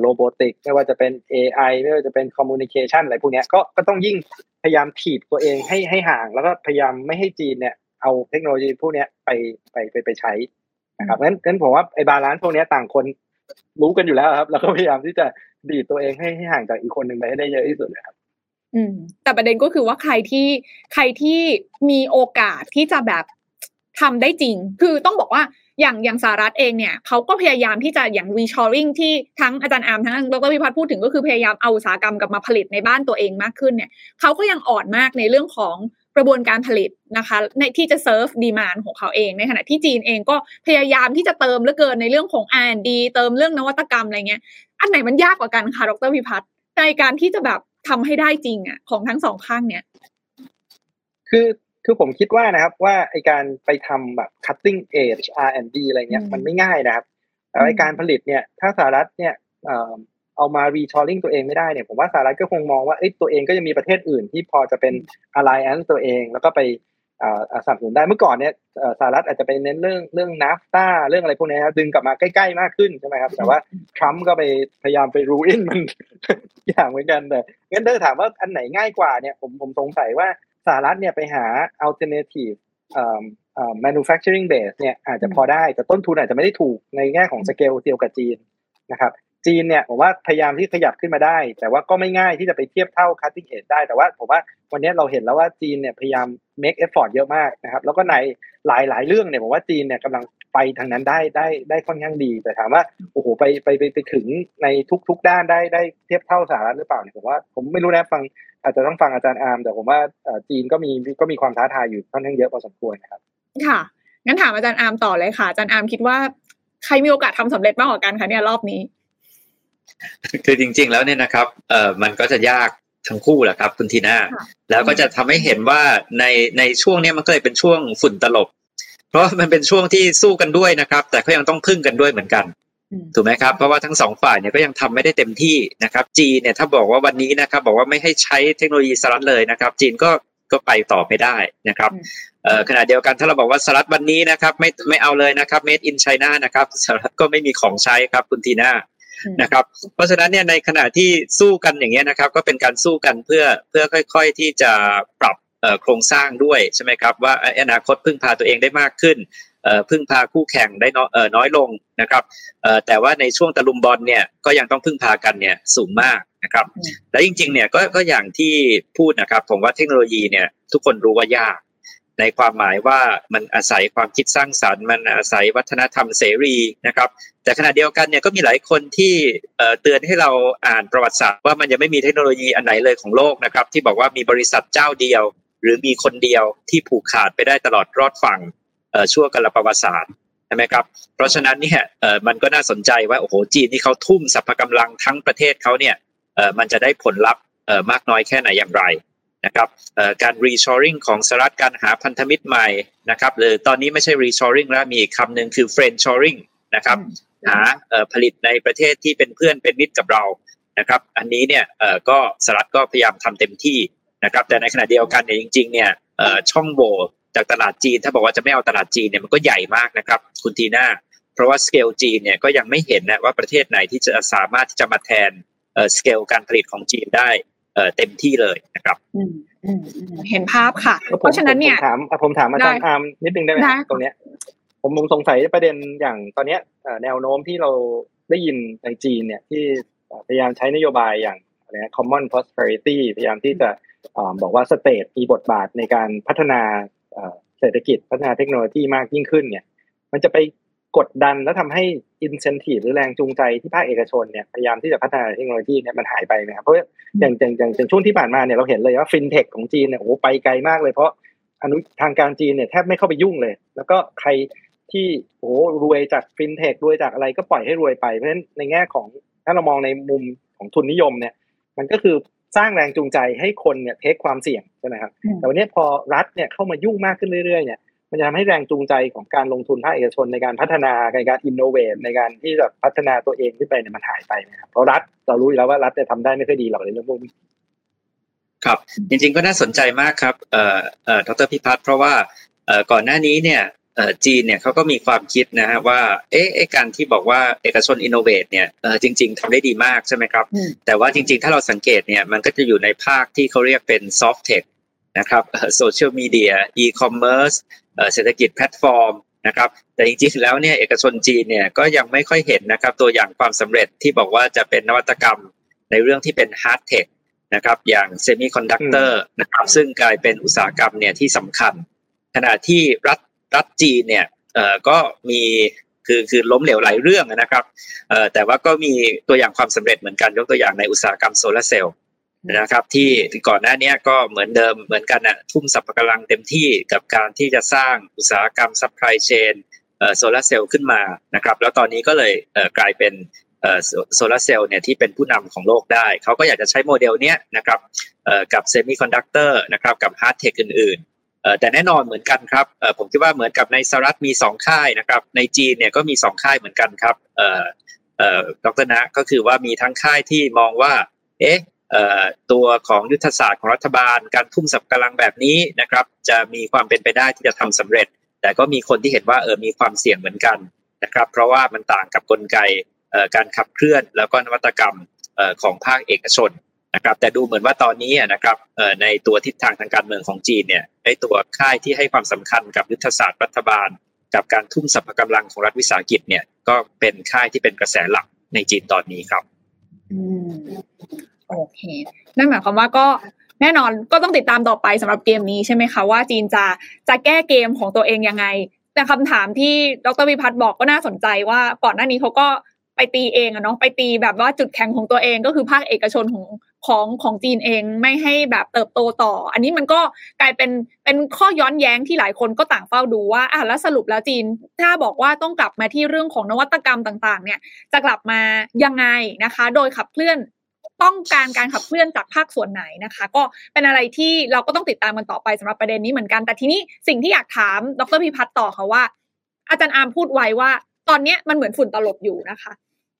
robotic ไม่ว่าจะเป็น AI ไม่ว่าจะเป็น communication อะไรพวกนี้ก็ก็ต้องยิ่งพยายามถีบตัวเองให้ให้ห่าง แล้วก็พยายามไม่ให้จีนเนี่ย เอาเทคโนโลยีพวกนี้ไปไปไปไปใช้นะครับงั้นงั้นผมว่าไอ้ balance พวกนี้ต่างคนรู้กันอยู่แล้วครับ แล้วก็พยายามที่จะดีดตัวเองให้ให้ห่างจากอีกคนหนึ่งไปให้ได้เยอะที่สุดนะครับ อืม แต่ประเด็นก็คือว่าใครที่ใครที่มีโอกาสที่จะแบบทำได้จริง คือต้องบอกว่าอย่างอย่างสหรัฐเองเนี่ยเขาก็พยายามที่จะอย่าง reshoring ที่ทั้งอาจารย์อาร์มทั้งดรพิพัฒน์พูดถึงก็คือพยายามเอาอุตสาหกรรมกลับมาผลิตในบ้านตัวเองมากขึ้นเนี่ยเขาก็ยังอ่อนมากในเรื่องของก ระบวนการผลิตนะคะ ในที่จะเซิร์ฟดีมานของเขาเอง ในขณะที่จีนเองก็พยายามที่จะเติมเหลือเกินในเรื่องของ R&D เติมเรื่องนวัตกรรมอะไรเงี้ย อันไหนมันยากกว่ากันคะดรพิพัฒน์ในการที่จะแบบทำให้ได้จริงอะของทั้งสองข้างเนี่ย คือคือผมคิดว่านะครับว่าไอการไปทำแบบ cutting edge R&D อะไรเงี้ยมันไม่ง่ายนะครับแต่ไอการผลิตเนี่ย ถ้าสหรัฐเนี่ย เอามารีชอร์ลิงตัวเองไม่ได้เนี่ยผมว่าสหรัฐก็คงมองว่าเอ้ยตัวเองก็ยังมีประเทศอื่นที่พอจะเป็น alliance ตัวเอง แล้วก็ไปสนับสนุนได้เมื่อก่อนเนี่ยสหรัฐอาจจะไปเน้นเรื่องเรื่องนาฟตาเรื่องอะไรพวกนี้ครับดึงกลับมาใกล้ๆมากขึ้นใช่ไหมครับ แต่ว่าทรัมป์ก็ไปพยายามไปรูอินมันอย่างเหมือนกันแต่งั้นถ้าถามว่าอันไหนง่ายกว่าเนี่ยผมผมสงสัยว่าสหรัฐเนี่ยไปหา alternative manufacturing base เนี่ยอาจจะพอได้แต่ต้นทุนอาจจะไม่ได้ถูกในแง่ของสเกลเดียวกับจีนนะครับ จีนเนี่ยผมว่าพยายามที่ขยับขึ้นมาได้ แต่ว่าก็ไม่ง่ายที่จะไปเทียบเท่า cutting edge ได้แต่ว่าผมว่าวันนี้เราเห็นแล้วว่าจีนเนี่ยพยายาม make effort เยอะมากนะครับแล้วก็ในหลายหลายเรื่องเนี่ยผมว่าจีนเนี่ยกำลังไปทางนั้นได้ได้ได้ค่อนข้างดี แต่ถามว่าโอ้โหไปไปไปไปถึงในทุกทุกด้านได้ได้เทียบเท่าสหรัฐหรือเปล่าเนี่ยผมว่าผมไม่รู้นะฟังอาจจะต้องฟังอาจารย์อาร์มแต่ผมว่าจีนก็มีก็มีความท้าทายอยู่ค่อนข้างเยอะพอสมควรนะครับค่ะงั้นถามอาจารย์อาร์มต่อเลยค่ะอาจารย์อาร์มคิดว่าใครมีโอกาสทำสำเร็จมากกว่ากันคะเนี่ยรอบนี้ คือจริง ๆ แล้วเนี่ยนะครับเอ่อมันก็จะยากทั้งคู่แหละครับ คุณทีน่าแล้วก็จะทำให้เห็นว่าในในช่วงนี้มันก็เลยเป็นช่วงฝุ่นตลบ เพราะมันเป็นช่วงที่สู้กันด้วยนะครับ แต่ก็ยังต้องพึ่งกันด้วยเหมือนกันถูกไหมครับเพราะว่าทั้งสองฝ่ายเนี่ยก็ยังทำไม่ได้เต็มที่นะครับ จีนเนี่ยถ้าบอกว่าวันนี้นะครับ บอกว่าไม่ให้ใช้เทคโนโลยีสลัดเลยนะครับ จีนก็ก็ไปต่อไม่ได้นะครับเอ่อขณะเดียวกันถ้าเราบอกว่าสลัดวันนี้นะครับ ไม่ไม่เอาเลยนะครับ made in China นะครับสลัดก็ไม่มีของใช้ครับคุณทีน่า นะครับ เพราะฉะนั้นเนี่ยในขณะที่สู้กันอย่างเงี้ยนะครับ ก็เป็นการสู้กันเพื่อเพื่อค่อย ๆ ที่จะปรับโครงสร้างด้วยใช่ไหมครับว่าอนาคตพึ่งพาตัวเองได้มากขึ้นพึ่งพาคู่แข่งได้น้อยลงนะครับแต่ว่าในช่วงตะลุมบอลเนี่ยก็ยังต้องพึ่งพากันเนี่ยสูงมากนะครับและจริงๆเนี่ยก็ก็อย่างที่พูดนะครับผมว่าเทคโนโลยีเนี่ยทุกคนรู้ว่ายาก ในความหมายว่ามันอาศัยความคิดสร้างสารรค์ มันอาศัยวัฒนธรรมเสรีนะครับ แต่ขณะเดียวกันเนี่ยก็มีหลายคนที่เตือนให้เราอ่านประวัติศาสตร์ว่ามันยังไม่มีเทคโนโลยีอันไหนเลยของโลกนะครับ ที่บอกว่ามีบริษัทเจ้าเดียว หรือมีคนเดียวที่ผูกขาดไปได้ตลอดรอดฝั่งชั่วกาลประวัติศาสตร์ใช่ไหมครับ เพราะฉะนั้นเนี่ยมันก็น่าสนใจว่าโอ้โหจีนที่เขาทุ่มสรรพกำลังทั้งประเทศเขาเนี่ยมันจะได้ผลลัพธ์มากน้อยแค่ไหนอย่างไร นะครับการรีชอริงของสหรัฐการหาพันธมิตรใหม่นะครับหรือตอนนี้ไม่ใช่ reshoring แล้วมีอีกคำหนึ่งคือ friendshoring นะครับหาผลิตในประเทศที่เป็นเพื่อนเป็นมิตรกับเรานะครับ อันนี้เนี่ยก็สหรัฐก็พยายามทำเต็มที่นะครับ แต่ในขณะเดียวกันเนี่ยจริง ๆ เนี่ยช่องโหว่จากตลาดจีน ถ้าบอกว่าจะไม่เอาตลาดจีนเนี่ยมันก็ใหญ่มากนะครับคุณทีน่าเพราะว่าสเกลจีนเนี่ยก็ยังไม่เห็นนะว่าประเทศไหนที่จะสามารถที่จะมาแทนสเกลการผลิตของจีนได้ เต็มที่เลยนะครับเห็นภาพค่ะ เพราะฉะนั้นเนี่ยผมถามผมถามอาจารย์อาร์มนิดนึงได้ไหมตรงเนี้ย ผมสงสัยประเด็นอย่างตอนเนี้ยแนวโน้มที่เราได้ยินในจีนเนี่ยที่พยายามใช้นโยบายอย่างอะไรนะ common prosperity พยายามที่จะบอกว่า state มีบทบาทในการพัฒนาเศรษฐกิจพัฒนาเทคโนโลยีมากยิ่งขึ้นเนี่ย มันจะไป กดดันแล้วทำให้อินเซนティブหรือแรงจูงใจที่ภาคเอกชนเนี่ยพยายามที่จะพัฒนาเทคโนโลยีเนี่ยมันหายไปนะครับเพราะอย่างอย่างอย่างอย่างช่วงที่ผ่านมาเนี่ยเราเห็นเลยว่าฟินเทคของจีนเนี่ยโอ้ไปไกลมากเลยเพราะอนุทางการจีนเนี่ยแทบไม่เข้าไปยุ่งเลย แล้วก็ใครที่โอ้รวยจากฟินเทครวยจากอะไรก็ปล่อยให้รวยไปเพราะฉะนั้นในแง่ของถ้าเรามองในมุมของทุนนิยมเนี่ย มันก็คือสร้างแรงจูงใจให้คนเนี่ยเทคความเสี่ยงใช่ไหมครับแต่วันนี้พอรัฐเนี่ยเข้ามายุ่งมากขึ้นเรื่อยๆเนี่ย มันจะทำให้แรงจูงใจของการลงทุนภาคเอกชนในการพัฒนาในการ innovate ในการที่จะพัฒนาตัวเองขึ้นไปเนี่ยมันหายไปนะครับเพราะรัฐเรารู้อยู่แล้วว่ารัฐจะทำได้ไม่ค่อยดีหรอกในเรื่องพวกนี้ครับ จริงๆก็น่าสนใจมากครับเอ่อเอ่อดรพิพัฒน์เพราะว่าเอ่อก่อนหน้านี้เนี่ยเอ่อจีนเนี่ยเขาก็มีความคิดนะฮะว่าเอ๊ะการที่บอกว่าเอกชน innovate เนี่ยเออจริง ๆทำได้ดีมากใช่ไหมครับ แต่ว่าจริง ๆ ถ้าเราสังเกตเนี่ยมันก็จะอยู่ในภาคที่เขาเรียกเป็น soft tech นะครับโซเชียลมีเดียอีคอมเมิร์ซเศรษฐกิจแพลตฟอร์มนะครับแต่จริงๆแล้วเนี่ยเอกชนจีนเนี่ยก็ยังไม่ค่อยเห็นนะครับตัวอย่างความสำเร็จที่บอกว่าจะเป็นนวัตกรรมในเรื่องที่เป็น hard tech นะครับอย่างเซมิคอนดักเตอร์นะครับซึ่งกลายเป็นอุตสาหกรรมเนี่ยที่สำคัญ ขณะที่รัฐรัฐจีนเนี่ยเอ่อก็มีคือคือล้มเหลวหลายเรื่องนะครับเอ่อแต่ว่าก็มีตัวอย่างความสำเร็จเหมือนกันยกตัวอย่างในอุตสาหกรรมโซลาเซลล์ นะครับ ที่ก่อนหน้านี้ก็เหมือนเดิมเหมือนกันนะทุ่มสรรพกำลังเต็มที่กับการที่จะสร้างอุตสาหกรรม supply chain โซลาเซลล์ขึ้นมานะครับ แล้วตอนนี้ก็เลยกลายเป็นโซลาเซลล์เนี่ยที่เป็นผู้นำของโลกได้ เขาก็อยากจะใช้โมเดลเนี้ยนะครับกับเซมิคอนดักเตอร์นะครับกับ hard tech อื่นๆแต่แน่นอนเหมือนกันครับผมคิดว่าเหมือนกับในสหรัฐมี 2 ค่ายนะครับในจีนเนี่ยก็มี 2 ค่ายเหมือนกันครับดรนะก็คือว่ามีทั้งค่ายที่มองว่าเอ๊ะ ตัวของยุทธศาสตร์ของรัฐบาล การทุ่มสรรพกำลังแบบนี้นะครับ จะมีความเป็นไปได้ที่จะทำสำเร็จ แต่ก็มีคนที่เห็นว่าเออมีความเสี่ยงเหมือนกันนะครับ เพราะว่ามันต่างกับกลไกการขับเคลื่อนแล้วก็นวัตกรรมของภาคเอกชนนะครับ แต่ดูเหมือนว่าตอนนี้นะครับในตัวทิศทางทางการเมืองของจีนเนี่ยในตัวค่ายที่ให้ความสำคัญกับยุทธศาสตร์รัฐบาล กับการทุ่มสรรพกำลังของรัฐวิสาหกิจเนี่ยก็เป็นค่ายที่เป็นกระแสหลักในจีนตอนนี้ครับอืม โอเค นั่นหมายความว่าก็แน่นอนก็ต้องติดตามต่อไปสำหรับเกมนี้ใช่ไหมคะว่าจีนจะจะแก้เกมของตัวเองยังไง แต่คำถามที่ดรวิพัฒน์บอกก็น่าสนใจว่าก่อนหน้านี้เขาก็ไปตีเองอะเนาะไปตีแบบว่าจุดแข็งของตัวเองก็คือภาคเอกชนของของของจีนเองไม่ให้แบบเติบโตต่อ อันนี้มันก็กลายเป็นเป็นข้อย้อนแย้งที่หลายคนก็ต่างเฝ้าดูว่าอะแล้วสรุปแล้วจีน ถ้าบอกว่าต้องกลับมาที่เรื่องของนวัตกรรมต่าง ๆ เนี่ยจะกลับมายังไงนะคะ โดยขับเคลื่อน ต้องการการขับเคลื่อนจากภาคส่วนไหนนะคะ ก็เป็นอะไรที่เราก็ต้องติดตามกันต่อไปสำหรับประเด็นนี้เหมือนกัน แต่ทีนี้สิ่งที่อยากถามดรพิพัฒน์ต่อค่ะว่า อาจารย์อาร์มพูดไว้ว่า ตอนนี้มันเหมือนฝุ่นตลบอยู่นะคะ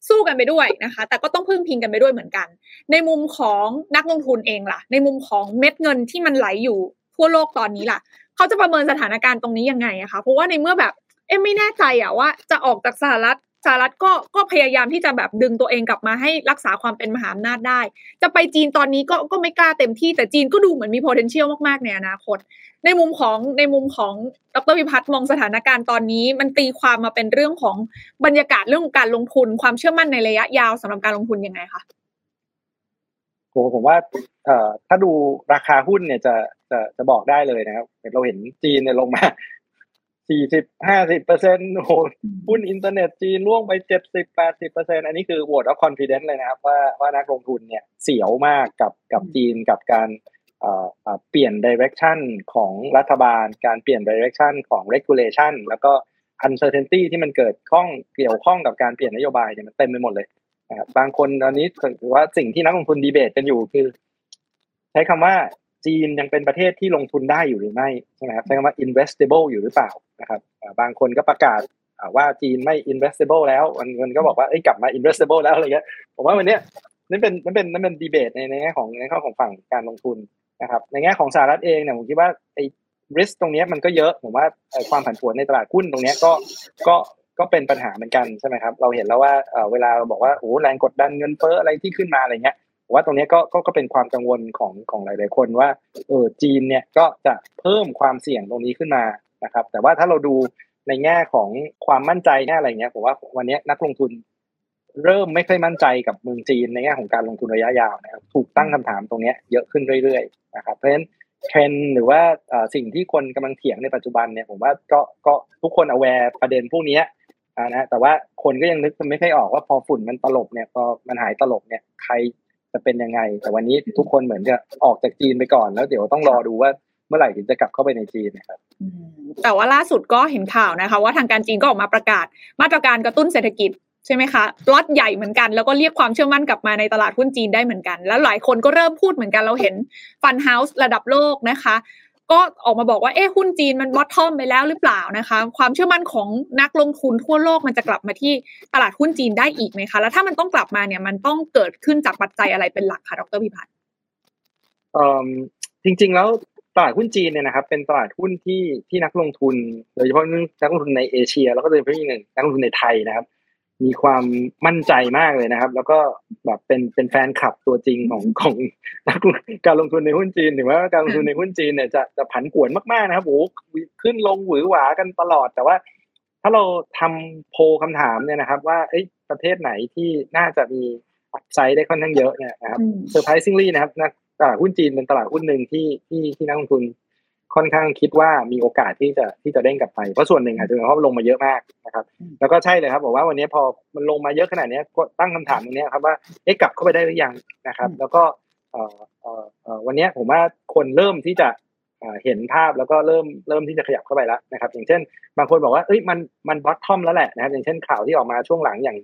สู้กันไปด้วยนะคะ แต่ก็ต้องพึ่งพิงกันไปด้วยเหมือนกัน ในมุมของนักลงทุนเองล่ะ ในมุมของเม็ดเงินที่มันไหลอยู่ทั่วโลกตอนนี้ล่ะ เขาจะประเมินสถานการณ์ตรงนี้ยังไงอะคะเพราะว่าในเมื่อแบบเอ๊ะไม่แน่ใจอะว่าจะออกจากสหรัฐ สหรัฐก็ก็พยายามที่จะแบบดึงตัวเองกลับมาให้รักษาความเป็นมหาอำนาจได้ จะไปจีนตอนนี้ก็ก็ไม่กล้าเต็มที่แต่จีนก็ดูเหมือนมี potential มากๆในอนาคต ในมุมของในมุมของดรพิพัฒน์มองสถานการณ์ตอนนี้ มันตีความมาเป็นเรื่องของบรรยากาศเรื่องของการลงทุนความเชื่อมั่นในระยะยาวสำหรับการลงทุนยังไงคะโอ้ผมว่าเอ่อถ้าดูราคาหุ้นเนี่ยจะจะจะบอกได้เลยนะครับเราเห็นจีนเนี่ยลงมา สี่สิบห้าสิบเปอร์เซ็นต์โหหุ้นอินเทอร์เน็ตจีนร่วงไปเจ็ดสิบแปดสิบเปอร์เซ็นอันนี้คือโหวต of confidence เลยนะครับว่าว่านักลงทุนเนี่ยเสียวมากกับกับจีนกับการเปลี่ยน direction ของรัฐบาล การเปลี่ยน direction ของ regulation แล้วก็ uncertainty ที่มันเกิดข้องเกี่ยวข้องกับการเปลี่ยนนโยบายเนี่ยมันเต็มไปหมดเลยนะครับบางคนตอนนี้ถือว่าสิ่งที่นักลงทุนดีเบตกันอยู่คือ ใช้คำว่าจีนยังเป็นประเทศที่ลงทุนได้อยู่หรือไม่ใช่ไหมครับใช้คำว่า investable อยู่หรือเปล่า นะครับบางคนก็ประกาศว่าจีนไม่ investable แล้วมันก็บอกว่าเอ้ยกลับมา investable แล้วอะไรเงี้ยผมว่าวันนี้นั่นเป็นนั่นเป็นนั่นเป็นดีเบตในในแง่ของในข้อของฝั่งการลงทุนนะครับในแง่ของสหรัฐเองเนี่ยผมคิดว่าไอ้ risk ตรงนี้มันก็เยอะผมว่าความผันผวนในตลาดหุ้นตรงนี้ก็ก็ก็เป็นปัญหาเหมือนกันใช่ไหมครับเราเห็นแล้วว่าเวลาเราบอกว่าโอ้แรงกดดันเงินเฟ้ออะไรที่ขึ้นมาอะไรเงี้ยว่าตรงนี้ก็ก็ก็เป็นความกังวลของของหลาย ๆ คนว่าเออจีนเนี่ยก็จะเพิ่มความเสี่ยงตรงนี้ขึ้นมา นะครับ แต่ว่าถ้าเราดูในแง่ของความมั่นใจแง่อะไรเงี้ยผมว่าวันนี้นักลงทุนเริ่มไม่ค่อยมั่นใจกับเมืองจีนในแง่ของการลงทุนระยะยาวนะครับถูกตั้งคำถามตรงนี้เยอะขึ้นเรื่อยๆนะครับเพราะฉะนั้นเทรนหรือว่าสิ่งที่คนกำลังเถียงในปัจจุบันเนี่ยผมว่าก็ก็ทุกคนเอาแวร์ประเด็นพวกนี้นะแต่ว่าคนก็ยังนึกไม่ค่อยออกว่าพอฝุ่นมันตลบเนี่ยพอมันหายตลบเนี่ยใครจะเป็นยังไง แต่วันนี้ทุกคนเหมือนจะออกจากจีนไปก่อนแล้วเดี๋ยวต้องรอดูว่า เมื่อไหร่ถึงจะกลับเข้าไปในจีนนะครับแต่ว่าล่าสุดก็เห็นข่าวนะคะ ว่าทางการจีนก็ออกมาประกาศ มาตรการกระตุ้นเศรษฐกิจใช่ไหมคะล็อตใหญ่เหมือนกันแล้วก็เรียกความเชื่อมั่นกลับมาในตลาดหุ้นจีนได้เหมือนกัน แล้วหลายคนก็เริ่มพูดเหมือนกันเราเห็นฟันเฮาส์ระดับโลกนะคะก็ออกมาบอกว่าเอ๊ะหุ้นจีนมันบอททอมไปแล้วหรือเปล่านะคะ ความเชื่อมั่นของนักลงทุนทั่วโลกมันจะกลับมาที่ตลาดหุ้นจีนได้อีกไหมคะ แล้วถ้ามันต้องกลับมาเนี่ยมันต้องเกิดขึ้นจากปัจจัยอะไรเป็นหลักคะดรพิพัฒน์จริง ๆ แล้ว ตลาดหุ้นจีนเนี่ยนะครับ เป็นตลาดหุ้นที่ที่นักลงทุน โดยเฉพาะนักลงทุนในเอเชีย แล้วก็โดยเฉพาะอย่างนักลงทุนในไทยนะครับ มีความมั่นใจมากเลยนะครับ แล้วก็แบบเป็นเป็นแฟนคลับตัวจริงของของนักการลงทุนในหุ้นจีนถึงว่าการลงทุนในหุ้นจีนเนี่ยจะจะผันผวนมากๆนะครับโอ้ขึ้นลงหวือหวากันตลอด แต่ว่า ถ้าเราทำโพคำถามเนี่ยนะครับ ว่าเอ้ประเทศไหนที่น่าจะมีอัพไซด์ได้ค่อนข้างเยอะเนี่ยนะครับเซอร์ไพรส์ซิงลี่นะครับนัก ตลาดหุ้นจีนเป็นตลาดหุ้นหนึ่งที่ที่ที่นักลงทุนค่อนข้างคิดว่ามีโอกาสที่จะที่จะเด้งกลับไปเพราะส่วนหนึ่งอาจจะเป็นเพราะลงมาเยอะมากนะครับ แล้วก็ใช่เลยครับบอกว่าวันนี้พอมันลงมาเยอะขนาดนี้ก็ตั้งคำถามตรงนี้ครับว่าเอ๊ะกลับเข้าไปได้หรือยังนะครับ แล้วก็เอ่อเอ่อวันนี้ผมว่าคนเริ่มที่จะเห็นภาพแล้วก็เริ่มเริ่มที่จะขยับเข้าไปแล้วนะครับ อย่างเช่น บางคนบอกว่าเอ้ยมันมัน bottom แล้วแหละนะครับ อย่างเช่นข่าวที่ออกมาช่วงหลังอย่าง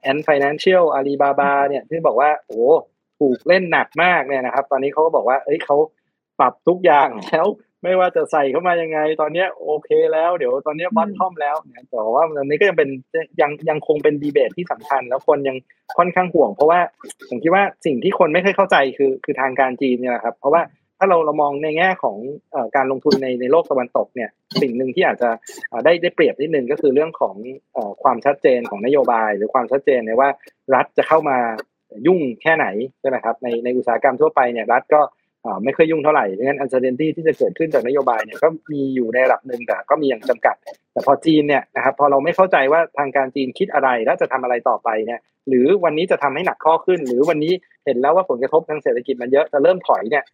Ant Financial อาลีบาบาเนี่ยที่บอกว่าโอ้ ถูกเล่นหนักมากเนี่ยนะครับ ตอนนี้เขาก็บอกว่า เอ้ยเขาปรับทุกอย่างแล้วไม่ว่าจะใส่เข้ามายังไง ตอนเนี้ยโอเคแล้ว เดี๋ยวตอนเนี้บอททอมแล้วเนี่ยแต่ว่าตอนนี้ก็ยังเป็นยังยังคงเป็นดีเบตที่สำคัญ แล้วคนยังค่อนข้างห่วง เพราะว่าผมคิดว่าสิ่งที่คนไม่เคยเข้าใจคือคือทางการจีนเนี่ยครับ เพราะว่าถ้าเราเรามองในแง่ของการลงทุนในในโลกตะวันตกเนี่ยสิ่งหนึ่งที่อาจจะได้ได้เปรียบนิดนึงก็คือเรื่องของความชัดเจนของนโยบาย หรือความชัดเจนในว่ารัฐจะเข้ามา ยุ่งแค่ไหนใช่ไหมครับในในอุตสาหกรรมทั่วไปเนี่ยรัฐก็ไม่เคยยุ่งเท่าไหร่ดังนั้น uncertainty ที่จะเกิดขึ้นจากนโยบายเนี่ยก็มีอยู่ในระดับหนึ่งแต่ก็มีอย่างจำกัด แต่พอจีนเนี่ยนะครับพอเราไม่เข้าใจว่าทางการจีนคิดอะไรและจะทำอะไรต่อไปเนี่ยหรือวันนี้จะทำให้หนักข้อขึ้น หรือวันนี้เห็นแล้วว่าผลกระทบทางเศรษฐกิจมันเยอะจะเริ่มถอยเนี่ย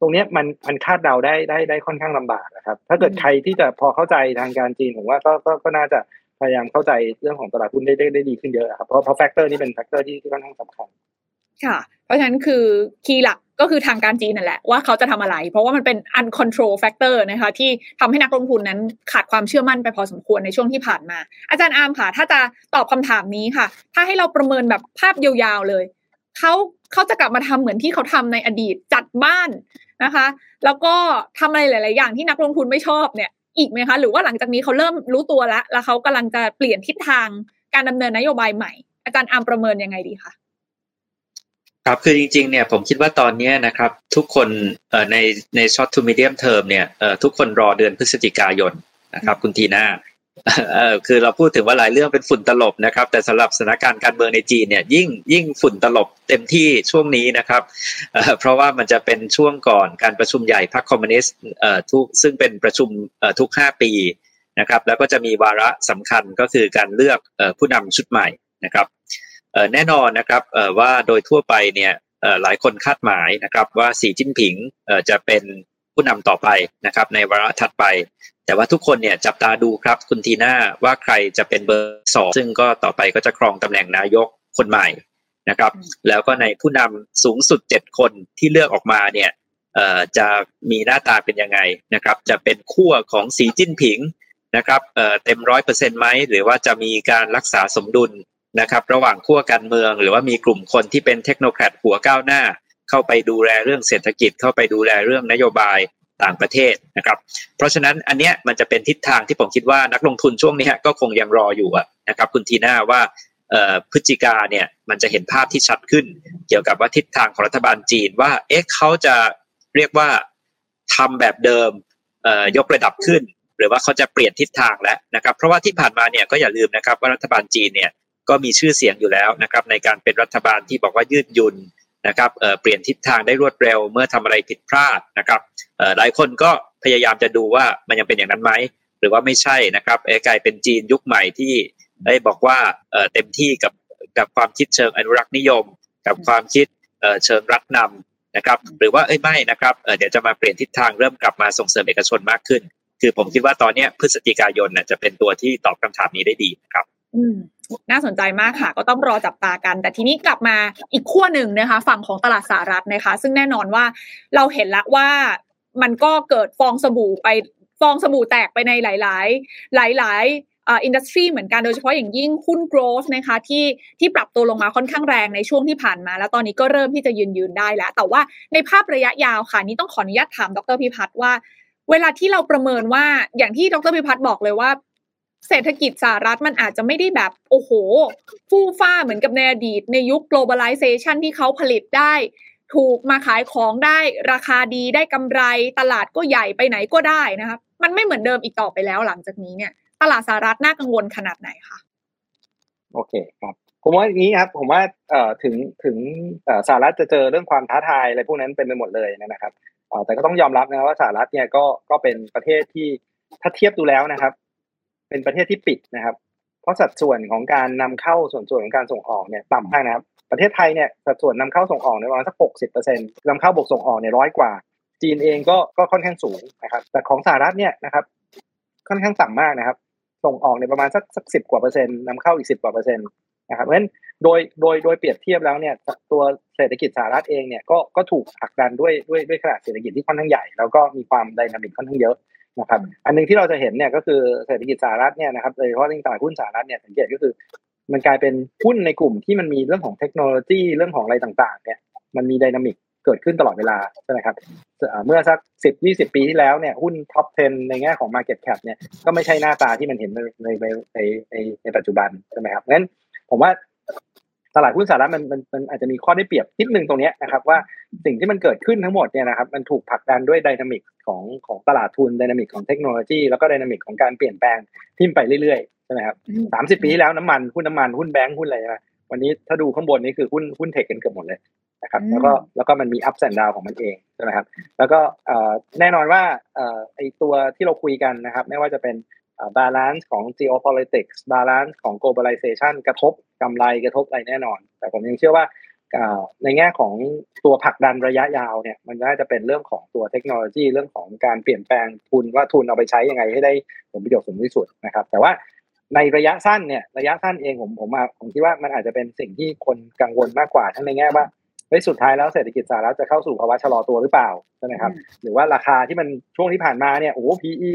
ตรงนี้มันมันคาดเดาได้ได้ได้ค่อนข้างลำบากนะครับ ถ้าเกิดใครที่จะพอเข้าใจทางการจีนผมว่าก็ก็ก็น่าจะ พยายามเข้าใจเรื่องของตลาดหุ้นได้ได้ได้ดีขึ้นเยอะครับเพราะเพราะ factor นี้เป็น factor ที่ค่อนข้างสำคัญค่ะ เพราะฉะนั้นคือ key หลักก็คือทางการจีนนั่นแหละว่าเขาจะทำอะไร เพราะว่ามันเป็น uncontrol factor นะคะที่ทำให้นักลงทุนนั้นขาดความเชื่อมั่นไปพอสมควรในช่วงที่ผ่านมา อาจารย์อาร์มค่ะ ถ้าจะตอบคำถามนี้ค่ะ ถ้าให้เราประเมินแบบภาพยาวๆเลยเขาเขาจะกลับมาทำเหมือนที่เขาทำในอดีตจัดบ้านนะคะ แล้วก็ทำอะไรหลาย ๆ อย่างที่นักลงทุนไม่ชอบเนี่ย อีกไหมคะ หรือว่าหลังจากนี้เขาเริ่มรู้ตัวแล้ว แล้วเขากำลังจะเปลี่ยนทิศทางการดำเนินนโยบายใหม่ อาจารย์อาร์มประเมินยังไงดีคะครับคือจริงๆเนี่ยผมคิดว่าตอนนี้นะครับทุกคนในใน short to medium term เนี่ยทุกคนรอเดือนพฤศจิกายนนะครับคุณทีน่า เออคือเราพูดถึงว่าหลายเรื่องเป็นฝุ่นตลบนะครับ แต่สำหรับสถานการณ์การเมืองในจีนเนี่ยยิ่งยิ่งฝุ่นตลบเต็มที่ช่วงนี้นะครับเพราะว่ามันจะเป็นช่วงก่อนการประชุมใหญ่พรรคคอมมิวนิสต์ทุกซึ่งเป็นประชุมทุก 5 ปีนะครับแล้วก็จะมีวาระสำคัญก็คือการเลือกผู้นำชุดใหม่นะครับแน่นอนนะครับว่าโดยทั่วไปเนี่ยหลายคนคาดหมายนะครับว่าสีจิ้นผิงจะเป็น ผู้นำต่อไปนะครับ ในวาระถัดไป แต่ว่าทุกคนเนี่ยจับตาดูครับคุณทีน่าว่าใครจะเป็นเบอร์สองซึ่งก็ต่อไปก็จะครองตำแหน่งนายกคนใหม่นะครับ แล้วก็ในผู้นำสูงสุด7คนที่เลือกออกมาเนี่ยจะมีหน้าตาเป็นยังไงนะครับ จะเป็นขั้วของสีจิ้นผิงนะครับเต็มร้อยเปอร์เซ็นต์ไหมหรือว่าจะมีการรักษาสมดุลนะครับ ระหว่างขั้วการเมือง หรือว่ามีกลุ่มคนที่เป็นเทคโนแครดหัวก้าวหน้า เข้าไปดูแลเรื่องเศรษฐกิจ เข้าไปดูแลเรื่องนโยบายต่างประเทศนะครับ เพราะฉะนั้นอันเนี้ยมันจะเป็นทิศทางที่ผมคิดว่านักลงทุนช่วงนี้ก็คงยังรออยู่นะครับคุณทีน่าว่าพฤศจิกาเนี่ยมันจะเห็นภาพที่ชัดขึ้น เกี่ยวกับว่าทิศทางของรัฐบาลจีนว่าเอ๊ะเขาจะเรียกว่าทำแบบเดิมยกระดับขึ้น หรือว่าเขาจะเปลี่ยนทิศทางแล้วนะครับ เพราะว่าที่ผ่านมาเนี่ยก็อย่าลืมนะครับว่ารัฐบาลจีนเนี่ยก็มีชื่อเสียงอยู่แล้วนะครับในการเป็นรัฐบาลที่บอกว่ายืดหยุ่น นะครับเปลี่ยนทิศทางได้รวดเร็วเมื่อทำอะไรผิดพลาดนะครับหลายคนก็พยายามจะดูว่ามันยังเป็นอย่างนั้นไหมหรือว่าไม่ใช่นะครับกลายเป็นจีนยุคใหม่ที่ได้บอกว่าเต็มที่กับกับความคิดเชิงอนุรักษ์นิยม กับความคิดเชิงรัฐนำนะครับ หรือว่าเอ้ยไม่นะครับเดี๋ยวจะมาเปลี่ยนทิศทางเริ่มกลับมาส่งเสริมเอกชนมากขึ้น คือผมคิดว่าตอนนี้พฤศจิกายนจะเป็นตัวที่ตอบคำถามนี้ได้ดีนะครับ น่าสนใจมากค่ะ ก็ต้องรอจับตากัน แต่ทีนี้กลับมาอีกขั้วหนึ่งนะคะ ฝั่งของตลาดสหรัฐนะคะ ซึ่งแน่นอนว่าเราเห็นแล้วว่ามันก็เกิดฟองสบู่ไปฟองสบู่แตกไปในหลาย ๆ หลาย ๆอินดัสทรีเหมือนกันโดยเฉพาะอย่างยิ่งหุ้นโกลด์นะคะที่ที่ปรับตัวลงมาค่อนข้างแรงในช่วงที่ผ่านมา แล้วตอนนี้ก็เริ่มที่จะยืนยืนได้แล้ว แต่ว่าในภาพระยะยาวค่ะ นี้ต้องขออนุญาตถามดรพิพัฒน์ว่า เวลาที่เราประเมินว่าอย่างที่ดรพิพัฒน์บอกเลยว่า เศรษฐกิจสหรัฐมันอาจจะไม่ได้แบบ โอ้โห ฟู่ฟ้าเหมือนกับในอดีตในยุค globalization ที่เขาผลิตได้ ถูกมาขายของได้ราคาดีได้กำไร ตลาดก็ใหญ่ไปไหนก็ได้นะครับมันไม่เหมือนเดิมอีกต่อไปแล้วหลังจากนี้เนี่ยตลาดสหรัฐน่ากังวลขนาดไหนคะโอเคครับผมว่าอย่างนี้ครับผมว่าเอ่อถึงถึงสหรัฐจะเจอเรื่องความท้าทายอะไรพวกนั้นเป็นไปหมดเลยนะครับแต่ก็ต้องยอมรับนะว่าสหรัฐเนี่ยก็ก็เป็นประเทศที่ถ้าเทียบดูแล้วนะครับ เป็นประเทศที่ปิดนะครับ เพราะสัดส่วนของการนำเข้าส่วนส่วนของการส่งออกเนี่ยต่ำมากนะครับ ประเทศไทยเนี่ยสัดส่วนนำเข้าส่งออกในประมาณสักหกสิบเปอร์เซ็นต์นำเข้าบวกส่งออกเนี่ยร้อยกว่า จีนเองก็ก็ค่อนข้างสูงนะครับ แต่ของสหรัฐเนี่ยนะครับ ค่อนข้างต่ำมากนะครับ ส่งออกในประมาณสักสักสิบกว่าเปอร์เซ็นต์นำเข้าอีกสิบกว่าเปอร์เซ็นต์นะครับ เพราะฉะนั้นโดยโดยโดยเปรียบเทียบแล้วเนี่ยตัวเศรษฐกิจสหรัฐเองเนี่ยก็ก็ถูกผลักดันด้วยด้วยด้วยขนาดเศรษฐกิจที่ค่อนข้างใหญ่ แล้วก็มีความไดนามิกค่อนข้างเยอะ นะครับอันนึงที่เราจะเห็นเนี่ยก็คือเศรษฐกิจสหรัฐเนี่ยนะครับโดยเฉพาะเรื่องตลาดหุ้นสหรัฐเนี่ยสังเกตก็คือ มันกลายเป็นหุ้นในกลุ่มที่มันมีเรื่องของเทคโนโลยีเรื่องของอะไรต่างๆเนี่ยมันมี dynamic เกิดขึ้นตลอดเวลาใช่ไหมครับเมื่อสักสิบยี่สิบปีที่แล้วเนี่ยหุ้น top 10 ในแง่ของ Market Cap เนี่ยก็ไม่ใช่หน้าตาที่มันเห็นในในในในในปัจจุบันใช่ไหมครับงั้นผมว่าตลาดหุ้นสหรัฐมันมันมันอาจจะมีข้อได้เปรียบนิดนึงตรงนี้นะครับว่า สิ่งที่มันเกิดขึ้นทั้งหมดเนี่ยนะครับมันถูกผลักดันด้วย dynamic ของของตลาดทุน dynamic ของเทคโนโลยีแล้วก็ dynamic ของการเปลี่ยนแปลงที่ไปเรื่อยๆใช่ไหมครับสามสิบปีที่แล้วน้ำมันหุ้นน้ำมันหุ้นแบงค์หุ้นอะไรนะวันนี้ถ้าดูข้างบนนี่คือหุ้นหุ้น tech กันเกือบหมดเลยนะครับแล้วก็แล้วก็มันมี up and down ของมันเองใช่ไหมครับแล้วก็แน่นอนว่าไอตัวที่เราคุยกันนะครับไม่ว่าจะเป็นบาลานซ์ของ geopolitics บาลานซ์ของ globalization กระทบกำไรกระทบอะไรแน่นอน แต่ผมยังเชื่อว่า ในแง่ของตัวผลักดันระยะยาวเนี่ยมันน่าจะเป็นเรื่องของตัวเทคโนโลยีเรื่องของการเปลี่ยนแปลงทุนว่าทุนเอาไปใช้ยังไงให้ได้ผลประโยชน์สูงที่สุดนะครับ แต่ว่าในระยะสั้นเนี่ยระยะสั้นเองผมผมมาผมคิดว่ามันอาจจะเป็นสิ่งที่คนกังวลมากกว่าทั้งในแง่ว่าเฮ้ยสุดท้ายแล้วเศรษฐกิจสหรัฐจะเข้าสู่ภาวะชะลอตัวหรือเปล่าใช่ไหมครับหรือว่าราคาที่มันช่วงที่ผ่านมาเนี่ยโอ้ PE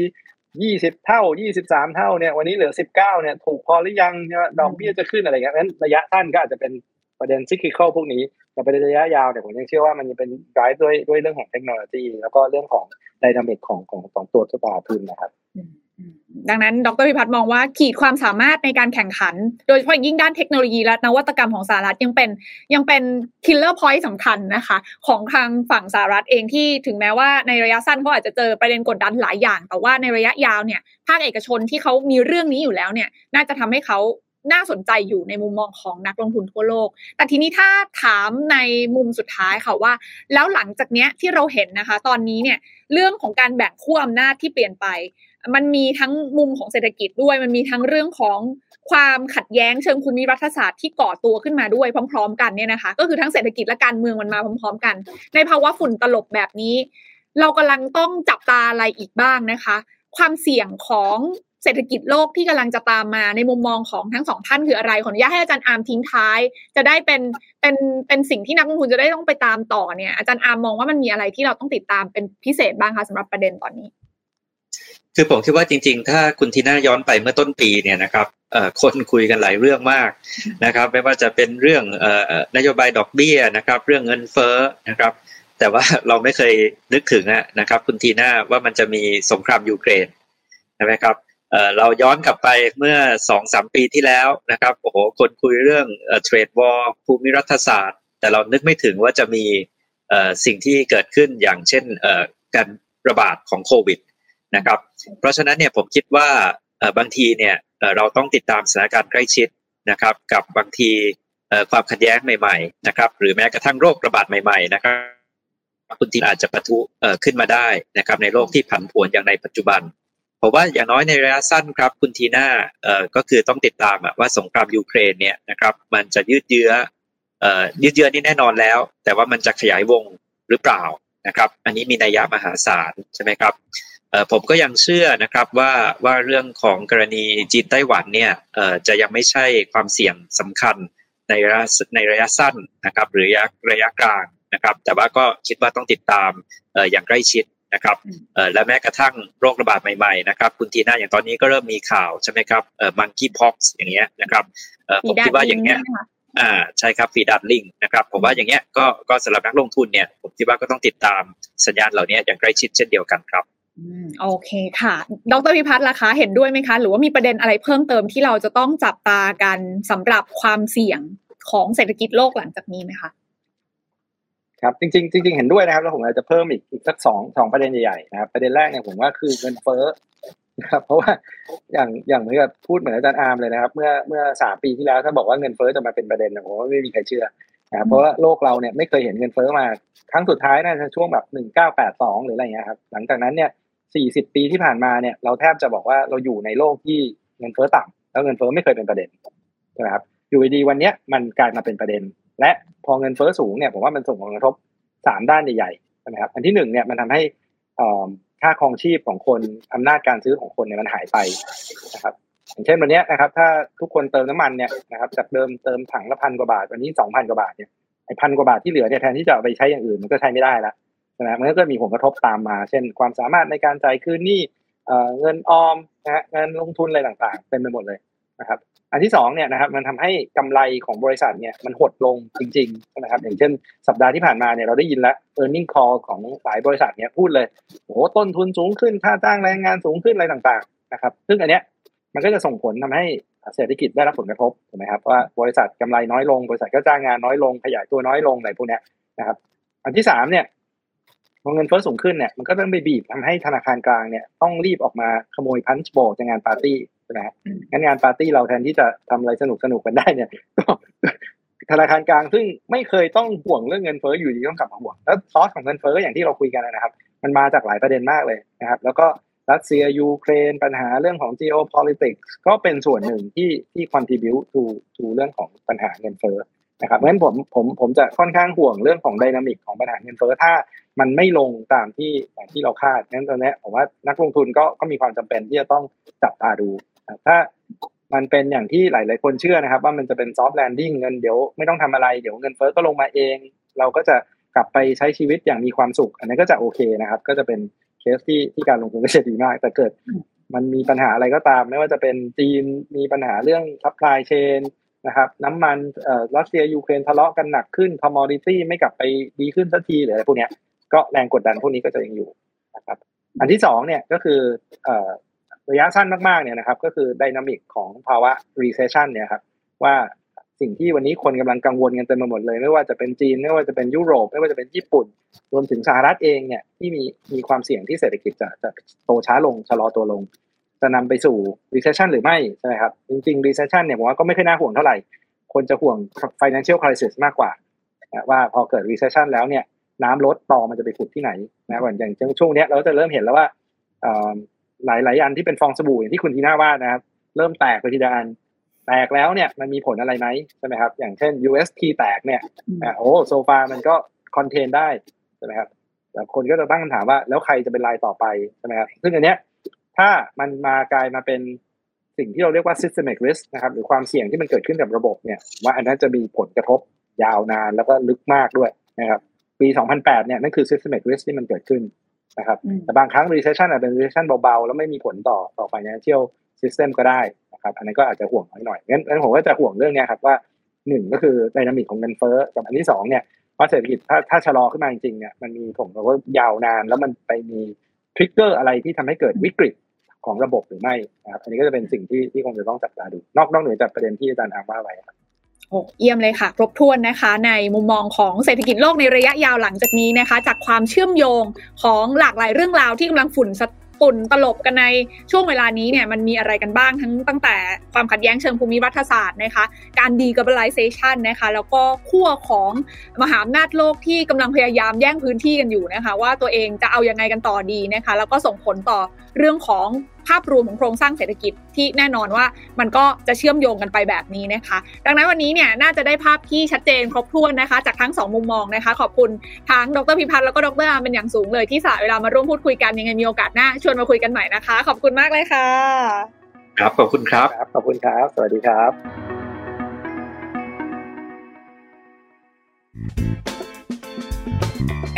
ยี่สิบเท่ายี่สิบสามเท่าเนี่ยวันนี้เหลือสิบเก้าเนี่ยถูกพอหรือยังดอกเบี้ยจะขึ้นอะไรเงี้ยนั้นระยะสั้นก็อาจจะเป็น ประเด็นซิคลิคอลพวกนี้แต่ประเด็นระยะยาวเนี่ยผมยังเชื่อว่ามันจะเป็น drive ด้วยด้วยเรื่องของเทคโนโลยี แล้วก็เรื่องของdynamic ของของของตัวตลาดทุนนะครับดังนั้น ดรพิพัฒน์มองว่าขีดความสามารถในการแข่งขัน โดยเฉพาะยิ่งด้านเทคโนโลยีและนวัตกรรมของสหรัฐยังเป็นยังเป็น killer point สำคัญนะคะ ของทางฝั่งสหรัฐเองที่ถึงแม้ว่าในระยะสั้นเขาอาจจะเจอประเด็นกดดันหลายอย่าง แต่ว่าในระยะยาวเนี่ยภาคเอกชนที่เขามีเรื่องนี้อยู่แล้วเนี่ย น่าจะทำให้เขา น่าสนใจอยู่ในมุมมองของนักลงทุนทั่วโลก แต่ทีนี้ถ้าถามในมุมสุดท้ายค่ะว่า แล้วหลังจากเนี้ยที่เราเห็นนะคะ ตอนนี้เนี่ยเรื่องของการแบ่งขั้วอำนาจที่เปลี่ยนไป มันมีทั้งมุมของเศรษฐกิจด้วย มันมีทั้งเรื่องของความขัดแย้งเชิงภูมิรัฐศาสตร์ที่ก่อตัวขึ้นมาด้วยพร้อม ๆ กันเนี่ยนะคะ ก็คือทั้งเศรษฐกิจและการเมืองมันมาพร้อม ๆ กัน ในภาวะฝุ่นตลบแบบนี้ เรากำลังต้องจับตาอะไรอีกบ้างนะคะ ความเสี่ยงของ เศรษฐกิจโลกที่กำลังจะตามมาในมุมมองของทั้งสองท่านคืออะไรขออนุญาตให้อาจารย์อาร์มทิ้งท้าย จะได้เป็นเป็นเป็นสิ่งที่นักลงทุนจะได้ต้องไปตามต่อเนี่ยอาจารย์อาร์มมองว่ามันมีอะไรที่เราต้องติดตามเป็นพิเศษบ้างคะสำหรับประเด็นตอนนี้ คือผมคิดว่าจริง ๆ ถ้าคุณทีน่าย้อนไปเมื่อต้นปีเนี่ยนะครับคนคุยกันหลายเรื่องมากนะครับไม่ว่าจะเป็นเรื่องนโยบายดอกเบี้ยนะครับ เรื่องเงินเฟ้อนะครับ แต่ว่าเราไม่เคยนึกถึงนะครับ คุณทีน่าว่ามันจะมีสงครามยูเครนใช่ไหมครับ เราย้อนกลับไปเมื่อสองสามปีที่แล้วนะครับโอ้โหคนคุยเรื่องเทรดวอลภูมิรัฐศาสตร์ แต่เรานึกไม่ถึงว่าจะมีสิ่งที่เกิดขึ้นอย่างเช่นการระบาดของโควิดนะครับเพราะฉะนั้นเนี่ยผมคิดว่าบางทีเนี่ยเราต้องติดตามสถานการณ์ใกล้ชิดนะครับ กับบางทีความขัดแย้งใหม่ๆนะครับ หรือแม้กระทั่งโรคระบาดใหม่ๆนะครับคุณทีอาจจะปะทุขึ้นมาได้นะครับ ในโลกที่ผันผวนอย่างในปัจจุบัน ผมว่าอย่างน้อยในระยะสั้นครับคุณทีน่าก็คือต้องติดตามว่าสงครามยูเครนเนี่ยนะครับมันจะยืดเยื้อยืดเยื้อนี่แน่นอนแล้ว แต่ว่ามันจะขยายวงหรือเปล่านะครับ อันนี้มีนัยยะมหาศาลใช่ไหมครับผมก็ยังเชื่อนะครับว่าว่าเรื่องของกรณีจีนไต้หวันเนี่ยจะยังไม่ใช่ความเสี่ยงสำคัญในระยะในระยะสั้นนะครับหรือระยะระยะกลางนะครับ แต่ว่าก็คิดว่าต้องติดตามอย่างใกล้ชิด นะครับและแม้กระทั่งโรคระบาดใหม่ๆนะครับคุณทีน่าอย่างตอนนี้ก็เริ่มมีข่าวใช่ไหมครับมังคีพ็อกซ์อย่างเงี้ยนะครับผมคิดว่าอย่างเงี้ยอ่าใช่ครับฟีดัตลิงนะครับผมว่าอย่างเงี้ยก็ก็สำหรับนักลงทุนเนี่ยผมคิดว่าก็ต้องติดตามสัญญาณเหล่านี้อย่างใกล้ชิดเช่นเดียวกันครับโอเคค่ะ ดรพิพัฒน์ล่ะคะ เห็นด้วยไหมคะ หรือว่ามีประเด็นอะไรเพิ่มเติมที่เราจะต้องจับตากันสำหรับความเสี่ยงของเศรษฐกิจโลกหลังจากนี้ไหมคะ ครับจริงๆจริงๆเห็นด้วยนะครับ แล้วผมอาจจะเพิ่มอีกอีกสักสองสองประเด็นใหญ่ๆนะครับประเด็นแรกเนี่ยผมว่าคือเงินเฟ้อนะครับเพราะว่าอย่างอย่างเหมือนกับพูดเหมือนอาจารย์อาร์มเลยนะครับ เมื่อเมื่อสามปีที่แล้วถ้าบอกว่าเงินเฟ้อจะมาเป็นประเด็นนะผมว่าไม่มีใครเชื่อนะเพราะว่าโลกเราเนี่ยไม่เคยเห็นเงินเฟ้อมาครั้งสุดท้ายน่าจะช่วงแบบหนึ่งเก้าแปดสองหรืออะไรเงี้ยครับหลังจากนั้นเนี่ยสี่สิบปีที่ผ่านมาเนี่ยเราแทบจะบอกว่าเราอยู่ในโลกที่เงินเฟ้อต่ำแล้วเงินเฟ้อไม่เคยเป็นประเด็นใช่ไหมครับอยู่ดีวันนี้มันกลายมาเป็นประเด็น และพอเงินเฟ้อสูงเนี่ยผมว่ามันส่งผลกระทบสามด้านใหญ่ๆใช่ไหมครับอันที่หนึ่งเนี่ยมันทำให้ค่าครองชีพของคนอำนาจการซื้อของคนเนี่ยมันหายไปนะครับอย่างเช่นวันนี้นะครับ ถ้าทุกคนเติมน้ำมันเนี่ยนะครับจากเดิมเติมถังละพันกว่าบาทวันนี้สองพันกว่าบาทเนี่ยไอ้พันกว่าบาทที่เหลือเนี่ยแทนที่จะไปใช้อย่างอื่นมันก็ใช้ไม่ได้ละนะมันก็มีผลกระทบตามมา เช่น ความสามารถในการจ่ายคืนหนี้เงินออมนะฮะเงินลงทุนอะไรต่างๆเต็มไปหมดเลยนะครับ อันที่สองเนี่ยนะครับมันทำให้กำไรของบริษัทเนี่ยมันหดลงจริงๆนะครับอย่างเช่น สัปดาห์ที่ผ่านมาเนี่ยเราได้ยินแล้ว e a r n i n g call ของหลายบริษัทเนี่ยพูดเลยโอ้ต้นทุนสูงขึ้นค่าจ้างแรงงานสูงขึ้นอะไรต่างๆนะครับซึ่งอันเนี้ยมันก็จะส่งผลทำให้เศรษฐกิจได้รับผลกระทบถูกไหมครับว่าบริษัทกำไรน้อยลง บริษัทก็จ้างงานน้อยลงขยายตัวน้อยลงอะไรพวกเนี้ยนะครับอันที่สามเนี่ย พอเงินเฟ้อสูงขึ้นเนี่ยมันก็ต้องไปบีบทำให้ธนาคารกลางเนี่ยต้องรีบออกมาขโมยพันช์โบจากงานปาร์ตี้ใช่ไหมงั้นงานปาร์ตี้เราแทนที่จะทำอะไรสนุกสนุกกันได้เนี่ยก็ธนาคารกลางซึ่งไม่เคยต้องห่วงเรื่องเงินเฟ้ออยู่ดีต้องกลับมาห่วงแล้วซอสของเงินเฟ้ออย่างที่เราคุยกันนะครับ มันมาจากหลายประเด็นมากเลยนะครับ แล้วก็รัสเซียยูเครนปัญหาเรื่องของ geopolitics ก็เป็นส่วนหนึ่งที่ที่ contribute to to เรื่องของปัญหาเงินเฟ้อ นะครับเพราะฉะนั้นผมผมผมจะค่อนข้างห่วงเรื่องของ dynamic ของปัญหาเงินเฟ้อถ้ามันไม่ลงตามที่อย่างที่เราคาดงั้นตอนนี้ผมว่านักลงทุนก็ก็มีความจำเป็นที่จะต้องจับตาดู ถ้ามันเป็นอย่างที่หลาย ๆ คนเชื่อนะครับ ว่ามันจะเป็น soft landing เงินเดี๋ยวไม่ต้องทำอะไรเดี๋ยวเงินเฟ้อก็ลงมาเอง เราก็จะกลับไปใช้ชีวิตอย่างมีความสุข อันนี้ก็จะโอเคนะครับ ก็จะเป็นเคสที่ที่การลงทุนก็จะดีมาก แต่เกิดมันมีปัญหาอะไรก็ตาม ไม่ว่าจะเป็นจีนมีปัญหาเรื่อง supply chain นะครับน้ำมันเอ่อรัสเซียยูเครนทะเลาะกันหนักขึ้น commodity ไม่กลับไปดีขึ้นสักทีหรืออะไรพวกนี้ก็แรงกดดันพวกนี้ก็จะยังอยู่นะครับอันที่สองเนี่ยก็คือเอ่อระยะสั้นมากๆเนี่ยนะครับก็คือ dynamic ของภาวะ recession เนี่ยครับว่าสิ่งที่วันนี้คนกำลังกังวลกันเต็มไปหมดเลย ไม่ว่าจะเป็นจีนไม่ว่าจะเป็นยุโรป ไม่ว่าจะเป็นญี่ปุ่น รวมถึงสหรัฐเองเนี่ยที่มีมีความเสี่ยงที่เศรษฐกิจจะจะโตช้าลงชะลอตัวลง จะนำไปสู่ recession หรือไม่ใช่ไหมครับ จริงๆ recession เนี่ยผมว่าก็ไม่ค่อยน่าห่วงเท่าไหร่ คนจะห่วง financial crisis มากกว่า ว่าพอเกิด recession แล้วเนี่ย น้ำลดต่อมันจะไปขุดที่ไหนนะอย่างช่วงนี้เราจะเริ่มเห็นแล้วว่าหลายหลายอันที่เป็นฟองสบู่อย่างที่คุณทีน่าว่านะครับ เริ่มแตกไปทีละอันแตกแล้วเนี่ยมันมีผลอะไรไหมใช่ไหมครับ อย่างเช่น UST แตกเนี่ยอ่าโอ้โซฟามันก็คอนเทนได้ใช่ไหมครับแต่คนก็จะตั้งคำถามว่าแล้วใครจะเป็นรายต่อไปใช่ไหมครับซึ่งอันเนี้ย ถ้ามันมากลายมาเป็นสิ่งที่เราเรียกว่า systemic risk นะครับ หรือความเสี่ยงที่มันเกิดขึ้นกับระบบเนี่ย ว่าอันนั้นจะมีผลกระทบยาวนานแล้วก็ลึกมากด้วยนะครับ ปี 2008 เนี่ยนั่นคือ systemic risk ที่มันเกิดขึ้นนะครับ แต่บางครั้ง recession อาจเป็น recession เบาๆ แล้วไม่มีผลต่อต่อ financial system ก็ได้นะครับ อันนั้นก็อาจจะห่วงน้อยหน่อยงั้นงั้นผมก็จะห่วงเรื่องนี้ครับว่าหนึ่งก็คือดินามิกของเงินเฟ้อกับอันที่สองเนี่ยว่าเศรษฐกิจถ้าถ้าชะลอขึ้นมาจริงๆเนี่ยมันมีผมว่ายาวนานแล้วมันไปมีทริกเกอร์อะไรที่ทำให้เกิดวิกฤต ของระบบหรือไม่นะครับอันนี้ก็จะเป็นสิ่งที่ที่คงจะต้องจับตาดู นอกนอกเหนือจากประเด็นที่อาจารย์ทางว่าไว้ครับโอ้เยี่ยมเลยค่ะ ครบถ้วนนะคะ ในมุมมองของเศรษฐกิจโลกในระยะยาวหลังจากนี้นะคะ จากความเชื่อมโยงของหลากหลายเรื่องราวที่กำลังฝุ่นปุ่นตลบกันในช่วงเวลานี้เนี่ยมันมีอะไรกันบ้างทั้งตั้งแต่ความขัดแย้งเชิงภูมิรัฐศาสตร์นะคะ การดีกับไลเซชันนะคะ แล้วก็ขั้วของมหาอำนาจโลกที่กำลังพยายามแย่งพื้นที่กันอยู่นะคะ ว่าตัวเองจะเอายังไงกันต่อดีนะคะ แล้วก็ส่งผลต่อเรื่องของ ภาพรวมของโครงสร้างเศรษฐกิจที่แน่นอนว่ามันก็จะเชื่อมโยงกันไปแบบนี้นะคะ ดังนั้นวันนี้เนี่ยน่าจะได้ภาพที่ชัดเจนครบถ้วนนะคะ จากทั้ง 2 มุมมองนะคะ ขอบคุณทั้งดรพิพัฒน์แล้วก็ดรอาร์เป็นอย่างสูงเลยที่สละเวลามาร่วมพูดคุยกันยังไงมีโอกาสหน้าชวนมาคุยกันใหม่นะคะ ขอบคุณมากเลยค่ะ ครับขอบคุณครับขอบคุณครับ สวัสดีครับ